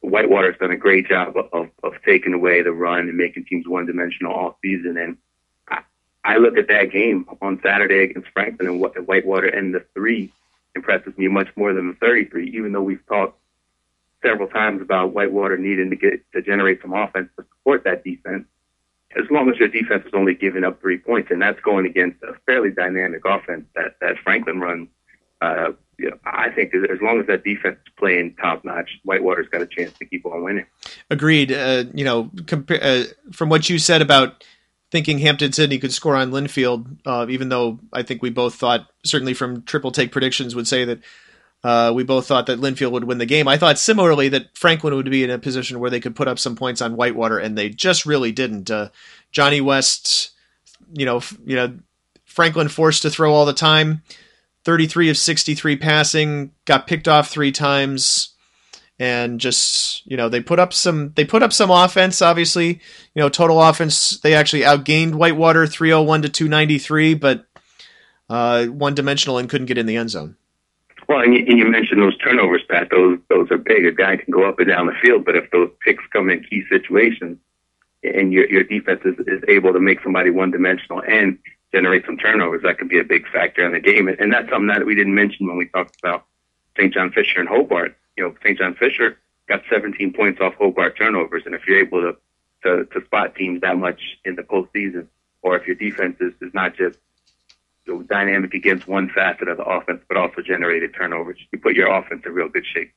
Whitewater's done a great job of, of, taking away the run and making teams one dimensional all season. And I, I look at that game on Saturday against Franklin and Whitewater and the three impresses me much more than the 33, even though we've talked several times about Whitewater needing to get to generate some offense to support that defense. As long as your defense is only giving up three points, and that's going against a fairly dynamic offense that that Franklin runs, uh, you know, I think as long as that defense is playing top notch, Whitewater's got a chance to keep on winning. Agreed. Uh, you know, compa- uh, from what you said about thinking Hampden Sydney could score on Linfield, uh, even though I think we both thought, certainly from triple take predictions, would say that uh, we both thought that Linfield would win the game. I thought similarly that Franklin would be in a position where they could put up some points on Whitewater, and they just really didn't. Uh, Johnny West, you know, f- you know, Franklin forced to throw all the time. 33 of 63 passing, got picked off three times, and just you know they put up some they put up some offense. Obviously, you know total offense they actually outgained Whitewater 301 to 293, but uh, one dimensional and couldn't get in the end zone. Well, and you, and you mentioned those turnovers, Pat. Those those are big. A guy can go up and down the field, but if those picks come in key situations, and your your defense is, is able to make somebody one dimensional and generate some turnovers, that could be a big factor in the game. And that's something that we didn't mention when we talked about St. John Fisher and Hobart. You know, St. John Fisher got 17 points off Hobart turnovers, and if you're able to to, to spot teams that much in the postseason, or if your defense is, is not just you dynamic against one facet of the offense, but also generated turnovers, you put your offense in real good shape.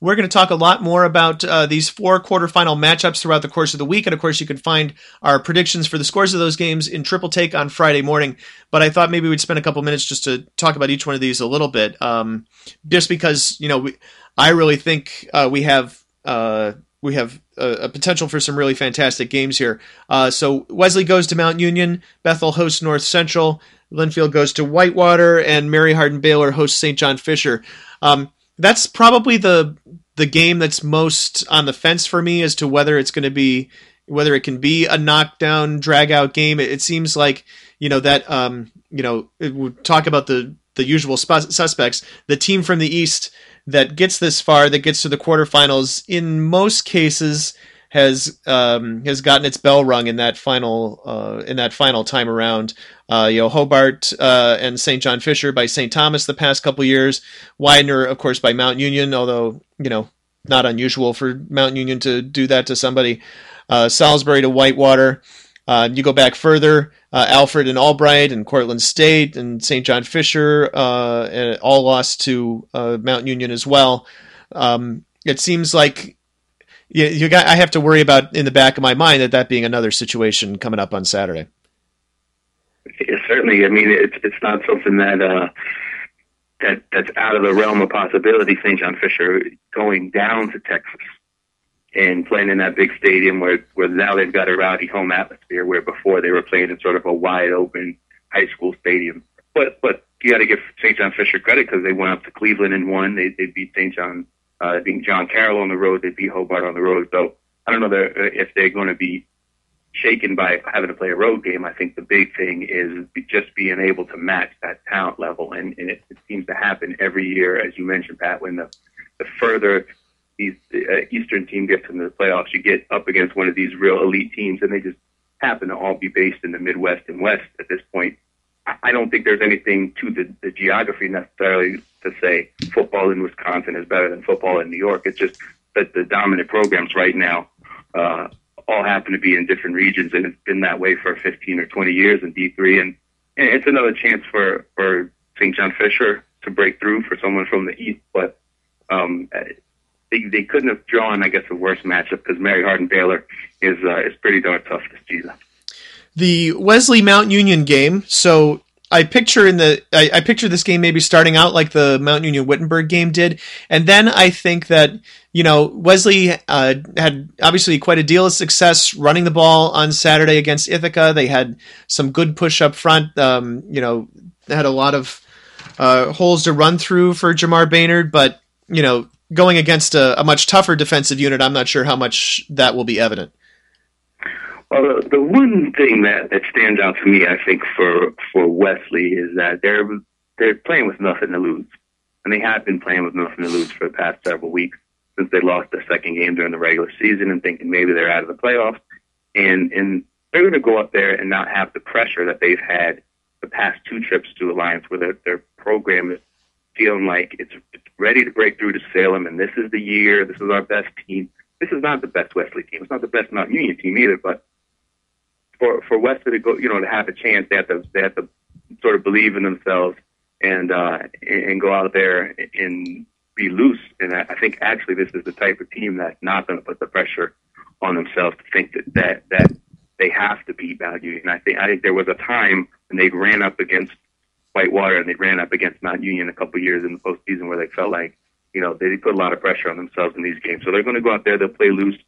We're going to talk a lot more about uh, these four quarterfinal matchups throughout the course of the week. And of course, you can find our predictions for the scores of those games in Triple Take on Friday morning. But I thought maybe we'd spend a couple minutes just to talk about each one of these a little bit. Um, just because, you know, we, I really think uh, we have. Uh, we have a, a, potential for some really fantastic games here. Uh, so Wesley goes to Mount Union, Bethel hosts North Central, Linfield goes to Whitewater, and Mary Hardin Baylor hosts St. John Fisher. Um, that's probably the the game that's most on the fence for me as to whether it's going to be whether it can be a knockdown drag out game. It, it seems like you know that um, you know we talk about the the usual sp- suspects. The team from the East that gets this far, that gets to the quarterfinals, in most cases has um, has gotten its bell rung in that final uh, in that final time around. Uh, you know, Hobart uh, and St. John Fisher by St. Thomas the past couple years. Widener, of course, by Mount Union, although you know not unusual for Mount Union to do that to somebody. Uh, Salisbury to Whitewater. Uh, you go back further, uh, Alfred and Albright and Cortland State and St. John Fisher uh, all lost to Mount Union as well. Um, it seems like you, you got. I have to worry about in the back of my mind that that being another situation coming up on Saturday. Yeah, certainly, I mean it's it's not something that uh, that that's out of the realm of possibility. St. John Fisher going down to Texas and playing in that big stadium where where now they've got a rowdy home atmosphere where before they were playing in sort of a wide open high school stadium. But but you got to give St. John Fisher credit because they went up to Cleveland and won. They they beat St. John, uh, being John Carroll on the road. They beat Hobart on the road. So I don't know if they're going to be shaken by having to play a road game. I think the big thing is just being able to match that talent level, and, and it, it seems to happen every year, as you mentioned, Pat. When the the further these uh, Eastern team gets into the playoffs, you get up against one of these real elite teams, and they just happen to all be based in the Midwest and West at this point. I don't think there's anything to the, the geography necessarily to say football in Wisconsin is better than football in New York. It's just that the dominant programs right now uh, all happen to be in different regions, and it's been that way for 15 or 20 years in D3. And, and it's another chance for for St. John Fisher to break through for someone from the East, but um, they, they couldn't have drawn, I guess, a worse matchup because Mary Hardin Baylor is uh, is pretty darn tough this season. The Wesley Mount Union game. So I picture in the I, I, picture this game maybe starting out like the Mount Union Wittenberg game did, and then I think that you know Wesley uh, had obviously quite a deal of success running the ball on Saturday against Ithaca. They had some good push up front. Um, you know, had a lot of uh, holes to run through for Jamar Baynard, but you know going against a, a, much tougher defensive unit, I'm not sure how much that will be evident. Well, the, the one thing that, that stands out to me, I think, for for Wesley is that they're they're playing with nothing to lose, and they have been playing with nothing to lose for the past several weeks since they lost their second game during the regular season and thinking maybe they're out of the playoffs, and and they're going to go up there and not have the pressure that they've had the past two trips to Alliance, where their, their program is feeling like it's, it's ready to break through to Salem, and this is the year. This is our best team. This is not the best Wesley team. It's not the best Mount Union team either. But for for Wesley to go, you know, to have a chance, they have to they have to sort of believe in themselves and uh, and go out there and be loose. And I, I think actually this is the type of team that's not going to put the pressure on themselves to think that that that they have to beat Union. And I think I think there was a time when they ran up against Whitewater and they ran up against Mount Union a couple years in the postseason where they felt like you know they put a lot of pressure on themselves in these games. So they're going to go out there, they'll play loose.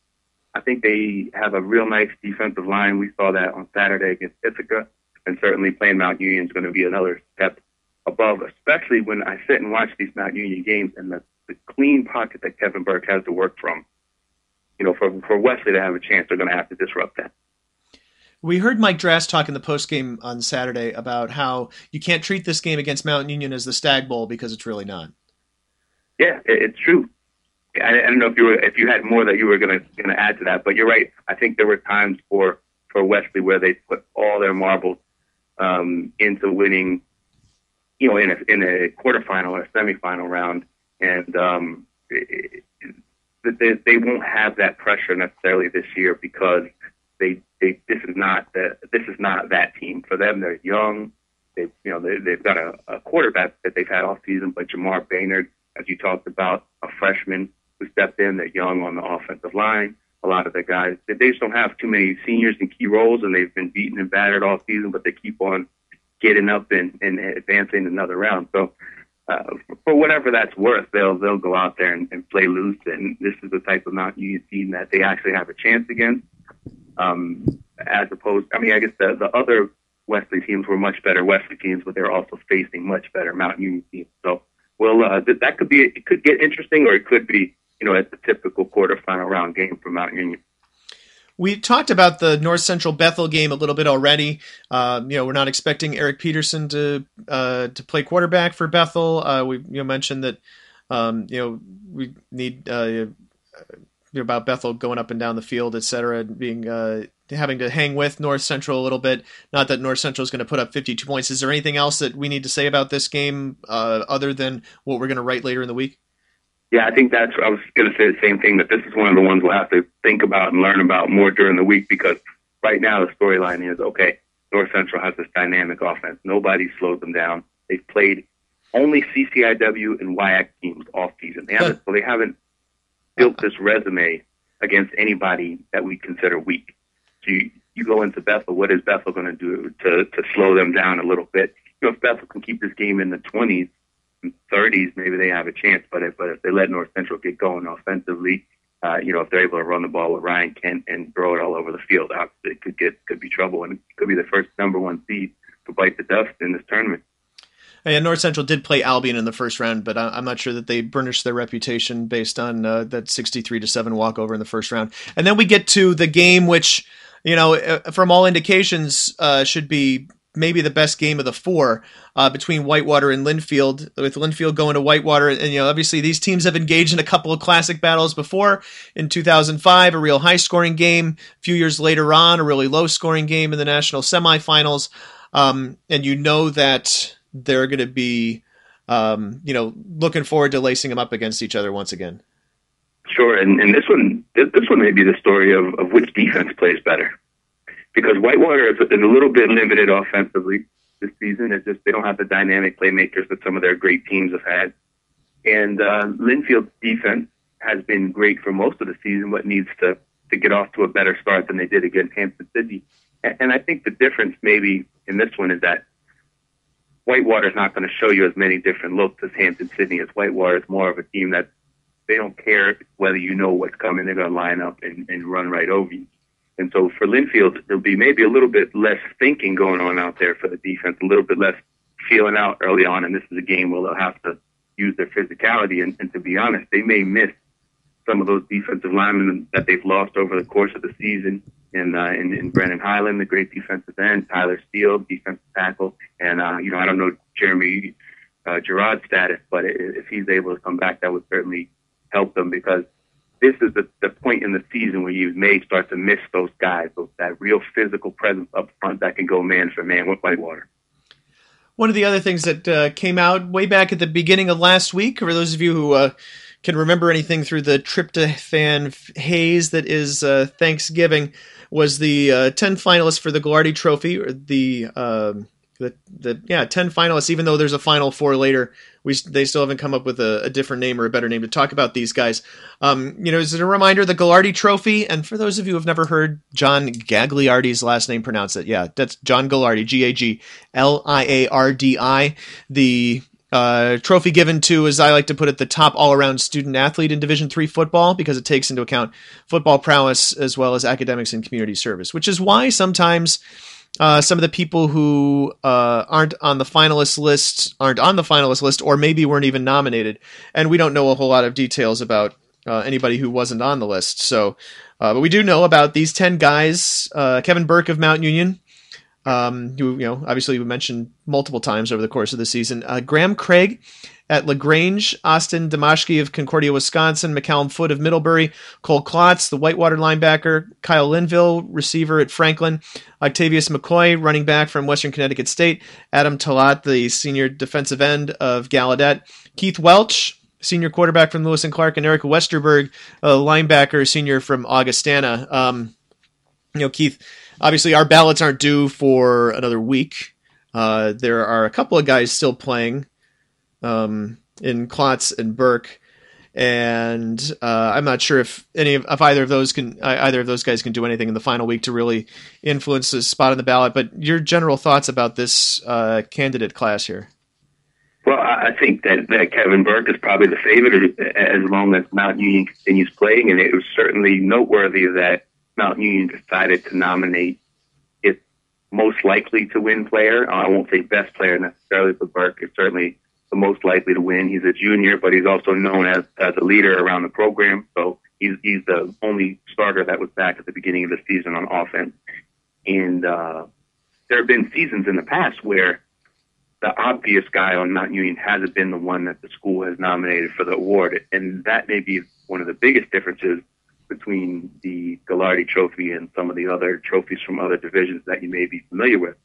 I think they have a real nice defensive line. We saw that on Saturday against Ithaca, and certainly playing Mount Union is going to be another step above, especially when I sit and watch these Mount Union games and the, the clean pocket that Kevin Burke has to work from. You know, for for Wesley to have a chance, they're going to have to disrupt that. We heard Mike Drass talk in the post game on Saturday about how you can't treat this game against Mount Union as the Stag Bowl because it's really not. Yeah, it's true. I, I don't know if you were if you had more that you were going to going to add to that, but you're right. I think there were times for for Wesley where they put all their marbles um, into winning, you know, in a in a quarterfinal or a semifinal round, and um, it, they they won't have that pressure necessarily this year because they they this is not the this is not that team for them. They're young. They you know they, they've got a, a quarterback that they've had all season, but Jamar Baynard, as you talked about, a freshman who stepped in. They're young on the offensive line. A lot of the guys they just don't have too many seniors in key roles, and they've been beaten and battered all season, but they keep on getting up and, and advancing another round. So uh, for whatever that's worth, they'll they'll go out there and, and play loose. And this is the type of Mount Union team that they actually have a chance against. Um, as opposed, I mean, I guess the the other Wesley teams were much better Wesley teams, but they're also facing much better Mount Union teams. So, well, uh, th- that could be it could get interesting, or it could be you know at the typical quarterfinal round game for Mount Union. We talked about the North Central Bethel game a little bit already. Um, you know, we're not expecting Eric Peterson to uh, to play quarterback for Bethel. Uh, we you know, mentioned that um, you know we need uh, about Bethel going up and down the field, et cetera, being uh, having to hang with North Central a little bit. Not that North Central is going to put up 52 points. Is there anything else that we need to say about this game uh, other than what we're going to write later in the week? Yeah, I think that's. I was going to say the same thing. That this is one of the ones we'll have to think about and learn about more during the week because right now the storyline is okay. North Central has this dynamic offense. Nobody slows them down. They've played only CCIW and WIAC teams all season. They haven't. so they haven't built this resume against anybody that we consider weak. You, you go into Bethel. What is Bethel going to do to to slow them down a little bit? You know, if Bethel can keep this game in the 20s 30s, maybe they have a chance. But if but if they let North Central get going offensively, uh, you know, if they're able to run the ball with Ryan Kent and throw it all over the field, it could get could be trouble, and it could be the first number one seed to bite the dust in this tournament. And North Central did play Albion in the first round, but I'm not sure that they burnished their reputation based on uh, that 63 to seven walkover in the first round. And then we get to the game, which you know, uh, from all indications, uh, should be maybe the best game of the four uh, between Whitewater and Linfield, with Linfield going to Whitewater. And, you know, obviously these teams have engaged in a couple of classic battles before. In 2005, a real high scoring game. A few years later on, a really low scoring game in the national semifinals. Um, and you know that they're going to be, um, you know, looking forward to lacing them up against each other once again. Sure, and, and this one, this one may be the story of, of which defense plays better because Whitewater is, is a little bit limited offensively this season. It's just they don't have the dynamic playmakers that some of their great teams have had. And uh, Linfield's defense has been great for most of the season, but needs to to get off to a better start than they did against Hampden-Sydney. And, and I think the difference maybe in this one is that Whitewater is not going to show you as many different looks as Hampden-Sydney. As Whitewater is more of a team that they don't care whether you know what's coming. They're going to line up and, and run right over you. And so for Linfield, there'll be maybe a little bit less thinking going on out there for the defense, a little bit less feeling out early on. And this is a game where they'll have to use their physicality. And, and to be honest, they may miss some of those defensive linemen that they've lost over the course of the season. And uh, in, in Brennan Highland, the great defensive end, Tyler Steele, defensive tackle, and uh, you know I don't know Jeremy uh, Gerard's status, but if he's able to come back, that would certainly help them because this is the, the point in the season where you may start to miss those guys, those, that real physical presence up front that can go man for man with Whitewater. one of the other things that uh, came out way back at the beginning of last week, for those of you who uh, can remember anything through the tryptophan haze that is uh, Thanksgiving, was the uh, 10 finalists for the Gagliardi Trophy, or the um, the, the yeah 10 finalists even though there's a final four later we they still haven't come up with a, a different name or a better name to talk about these guys. Um, you know as a reminder the Gagliardi trophy and for those of you who have never heard John Gagliardi's last name pronounce it yeah that's John Gagliardi G-A-G-L-I-A-R-D-I the uh, trophy given to, as I like to put it, the top all-around student athlete in Division three football because it takes into account football prowess as well as academics and community service, which is why sometimes uh, some of the people who uh, aren't on the finalist list aren't on the finalist list, or maybe weren't even nominated, and we don't know a whole lot of details about uh, anybody who wasn't on the list. So, uh, but we do know about these ten guys: uh, Kevin Burke of Mount Union, um, who you know obviously we mentioned multiple times over the course of the season. Uh, Graham Craig at LaGrange, Austin Damashki of Concordia, Wisconsin, McCallum Foote of Middlebury, Cole Klotz, the Whitewater linebacker, Kyle Linville, receiver at Franklin, Octavius McCoy, running back from Western Connecticut State, Adham Talaat, the senior defensive end of Gallaudet, Keith Welch, senior quarterback from Lewis and Clark, and Eric Westerberg, a linebacker, senior from Augustana. Um, you know, Keith, obviously our ballots aren't due for another week. Uh, there are a couple of guys still playing um, in Klotz and Burke, and uh, I'm not sure if any of if either of those can either of those guys can do anything in the final week to really influence the spot on the ballot. But your general thoughts about this uh, candidate class here? Well, I think that, that Kevin Burke is probably the favorite as long as Mount Union continues playing, and it was certainly noteworthy that Mount Union decided to nominate its most likely to win player. I won't say best player necessarily, but Burke is certainly the most likely to win. He's a junior, but he's also known as, as a leader around the program. So he's, he's the only starter that was back at the beginning of the season on offense. And, uh, there have been seasons in the past where the obvious guy on Mount Union hasn't been the one that the school has nominated for the award. And that may be one of the biggest differences between the Gagliardi trophy and some of the other trophies from other divisions that you may be familiar with.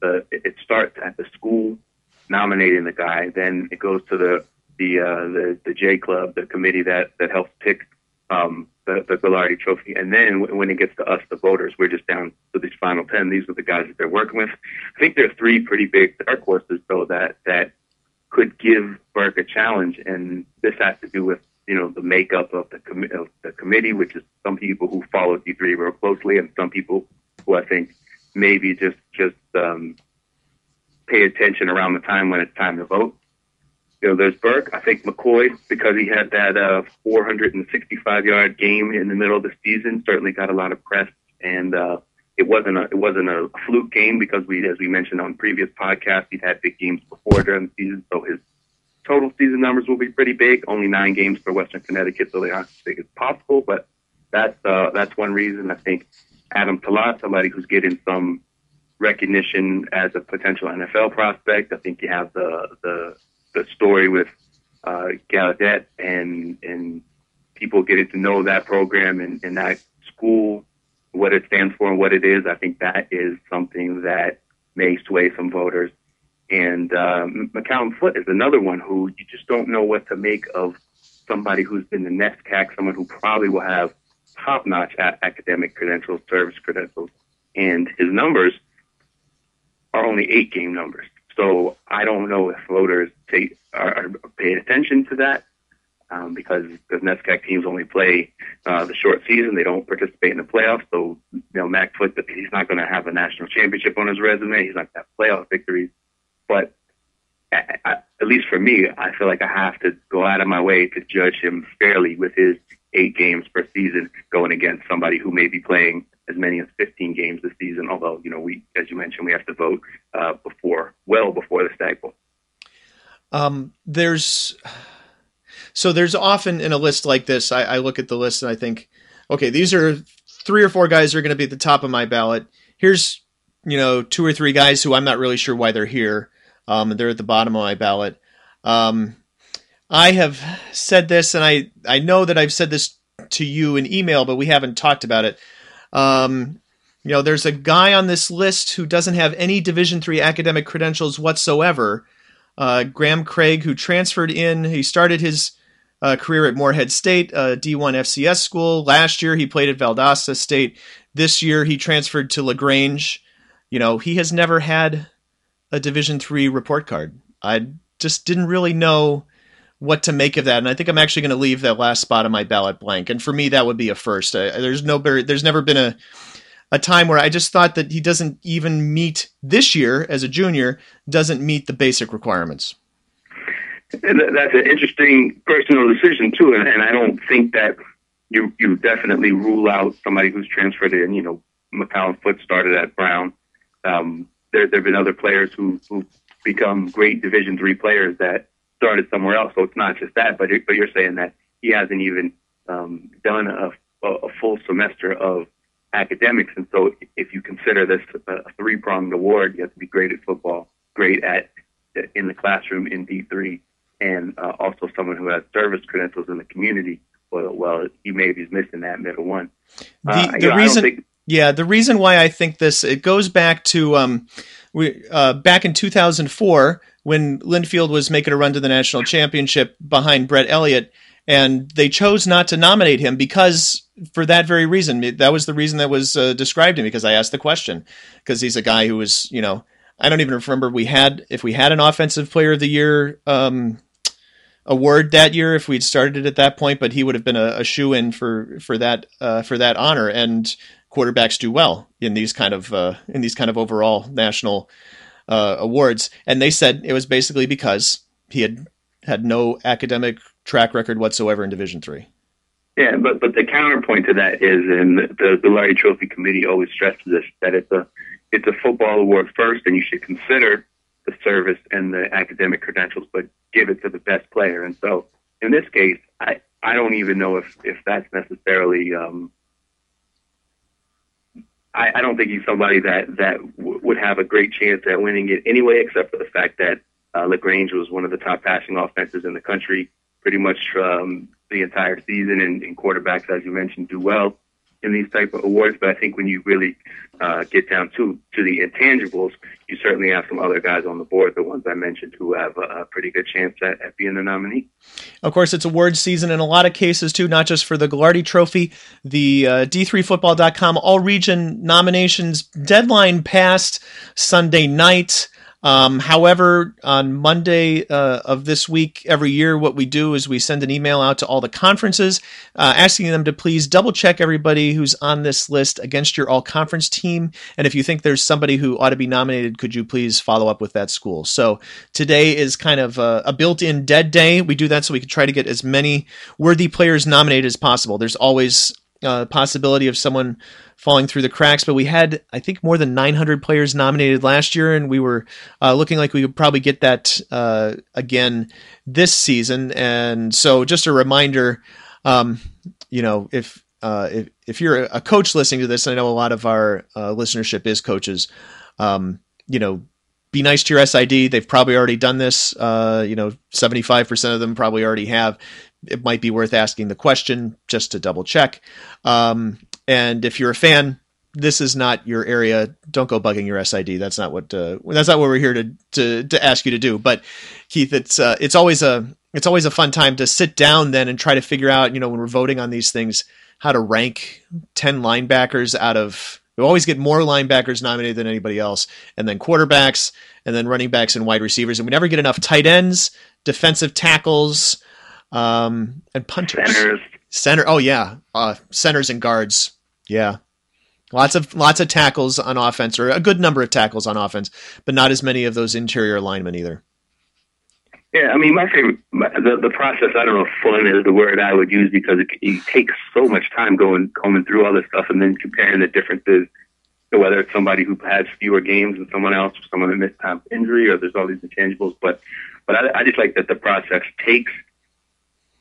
The, it starts at the school nominating the guy. Then it goes to the the uh, the, the J Club, the committee that that helps pick um, the the Gagliardi Trophy. And then w- when it gets to us, the voters, we're just down to these final ten. These are the guys that they're working with. I think there are three pretty big dark horses though that that could give Burke a challenge, and this has to do with you know the makeup of the com- of the committee, which is some people who follow D3 real closely, and some people who I think maybe just just um, pay attention around the time when it's time to vote. You know, there's Burke. I think McCoy, because he had that uh, 465 yard game in the middle of the season, certainly got a lot of press. And uh, it wasn't a it wasn't a fluke game because we, as we mentioned on previous podcasts, he'd had big games before during the season, so his total season numbers will be pretty big. Only nine games for Western Connecticut, so they aren't as big as possible. But that's uh, that's one reason I think Adham Talaat, somebody who's getting some recognition as a potential NFL prospect. I think you have the the, the story with uh, Gallaudet and and people getting to know that program and, and that school, what it stands for and what it is. I think that is something that may sway some voters. And um, McCallum Foote is another one who you just don't know what to make of somebody who's been the NESCAC, someone who probably will have top-notch academic credentials, service credentials, and his numbers are only eight game numbers. So I don't know if voters take, are, are paying attention to that um, because the NESCAC teams only play uh, the short season. They don't participate in the playoffs. So, you know, Mac Foote, he's not going to have a national championship on his resume. He's not going to have playoff victories. But at, at least for me, I feel like I have to go out of my way to judge him fairly with his eight games per season going against somebody who may be playing as many as 15 games this season. Although, you know, we, as you mentioned, we have to vote uh, before, well before the Bowl. Um, there's so there's often in a list like this, I, I look at the list and I think, okay, these are three or four guys are going to be at the top of my ballot. Here's you know two or three guys who I'm not really sure why they're here. Um, they're at the bottom of my ballot. Um, I have said this, and I I know that I've said this to you in email, but we haven't talked about it. Um, you know, there's a guy on this list who doesn't have any Division three academic credentials whatsoever. Uh, Graham Craig, who transferred in, he started his uh, career at Morehead State, a D1 FCS school. Last year, he played at Valdosta State. This year, he transferred to LaGrange. You know, he has never had a Division three report card. I just didn't really know what to make of that, and I think I'm actually going to leave that last spot on my ballot blank. And for me, that would be a first. There's no, there's never been a a time where I just thought that he doesn't even meet this year as a junior doesn't meet the basic requirements. And that's an interesting personal decision too, and, and I don't think that you you definitely rule out somebody who's transferred in. You know, McCallum Foote started at Brown. Um, there there have been other players who who become great Division three players that started somewhere else. So it's not just that, but but you're saying that he hasn't even um, done a, a full semester of academics, and so if you consider this a three pronged award, you have to be great at football, great at in the classroom in D three, and uh, also someone who has service credentials in the community. Well, well, he maybe is missing that middle one. Uh, the, the know, reason, think, yeah, the reason why I think this it goes back to um, we uh, back in 2004 when Linfield was making a run to the national championship behind Brett Elliott, and they chose not to nominate him because for that very reason. That was the reason that was uh, described to me because I asked the question because he's a guy who was, you know, I don't even remember we had if we had an offensive player of the year um, award that year if we'd started it at that point, but he would have been a, a shoe in for for that uh, for that honor. And quarterbacks do well in these kind of uh, in these kind of overall national uh, awards. And they said it was basically because he had had no academic track record whatsoever in Division three. Yeah, but but the counterpoint to that is, and the the Larry Trophy Committee always stresses this, that it's a it's a football award first, and you should consider the service and the academic credentials, but give it to the best player. And so, in this case, I I don't even know if if that's necessarily. Um, I, I don't think he's somebody that that w- would have a great chance at winning it anyway, except for the fact that uh, LaGrange was one of the top passing offenses in the country pretty much um, the entire season, and, and quarterbacks, as you mentioned, do well in these type of awards. But I think when you really uh, get down to to the intangibles, you certainly have some other guys on the board, the ones I mentioned, who have a, a pretty good chance at, at, being the nominee. Of course, it's award season in a lot of cases too, not just for the Gagliardi Trophy. The uh, D3Football.com All Region nominations deadline passed Sunday night. Um, however, on Monday uh, of this week, every year, what we do is we send an email out to all the conferences uh, asking them to please double check everybody who's on this list against your all conference team. And if you think there's somebody who ought to be nominated, could you please follow up with that school? So today is kind of a, a built in dead day. We do that so we can try to get as many worthy players nominated as possible. There's always a uh, possibility of someone falling through the cracks. But we had, I think, more than 900 players nominated last year, and we were uh, looking like we could probably get that uh, again this season. And so, just a reminder, um, you know, if uh, if if you're a coach listening to this, I know a lot of our uh, listenership is coaches. Um, you know, be nice to your SID. They've probably already done this. Uh, you know, 75% of them probably already have. It might be worth asking the question just to double check. Um, and if you're a fan, this is not your area. Don't go bugging your SID. That's not what uh, that's not what we're here to, to to ask you to do. But Keith, it's uh, it's always a it's always a fun time to sit down then and try to figure out you know when we're voting on these things how to rank ten linebackers out of. We always get more linebackers nominated than anybody else, and then quarterbacks, and then running backs and wide receivers, and we never get enough tight ends, defensive tackles, um, and punters. Centers. Center. Oh yeah, uh, centers and guards yeah. Lots of lots of tackles on offense, or a good number of tackles on offense, but not as many of those interior linemen either. Yeah, I mean, my favorite the the process. I don't know if fun is the word I would use because it, it takes so much time going combing through all this stuff and then comparing the differences. Whether it's somebody who has fewer games than someone else, or someone that missed time injury, or there's all these intangibles. But but I, I just like that the process takes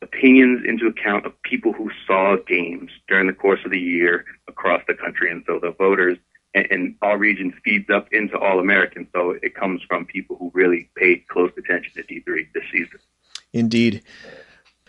opinions into account of people who saw games during the course of the year across the country. And so the voters and, and all regions feeds up into all Americans. So it comes from people who really paid close attention to D3 this season. Indeed.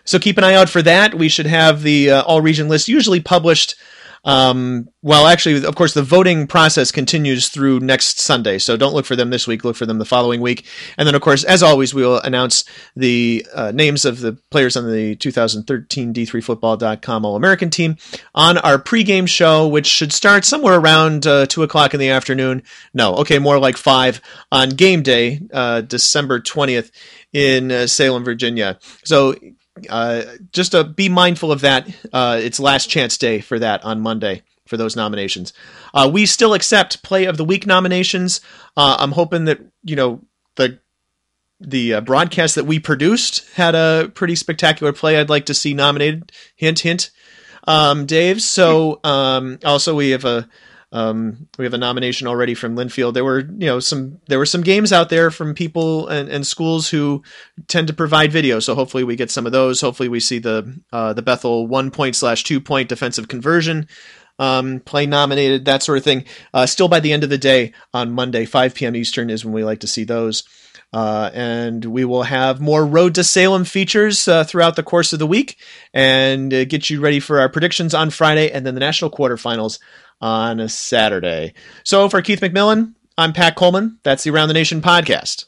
So keep an eye out for that. We should have the uh, all region list usually published Um, well, actually, of course, the voting process continues through next Sunday, so don't look for them this week. Look for them the following week, and then, of course, as always, we will announce the uh, names of the players on the 2013 D3Football.com All American team on our pregame show, which should start somewhere around uh, two o'clock in the afternoon. No, okay, more like five on game day, uh, December 20th in uh, Salem, Virginia. So uh, just to be mindful of that. Uh, it's last chance day for that on Monday for those nominations. Uh, we still accept play of the week nominations. Uh, I'm hoping that you know the the uh, broadcast that we produced had a pretty spectacular play. I'd like to see nominated. Hint, hint, um, Dave. So um, also we have a um, we have a nomination already from Linfield. There were, you know, some there were some games out there from people and, and schools who tend to provide video. So hopefully we get some of those. Hopefully we see the uh, the Bethel one point slash two point defensive conversion um, play nominated, that sort of thing. Uh, still by the end of the day on Monday, 5 p.m. Eastern is when we like to see those. Uh, and we will have more Road to Salem features uh, throughout the course of the week and uh, get you ready for our predictions on Friday and then the national quarterfinals on a Saturday. So for Keith McMillan, I'm Pat Coleman. That's the Around the Nation podcast.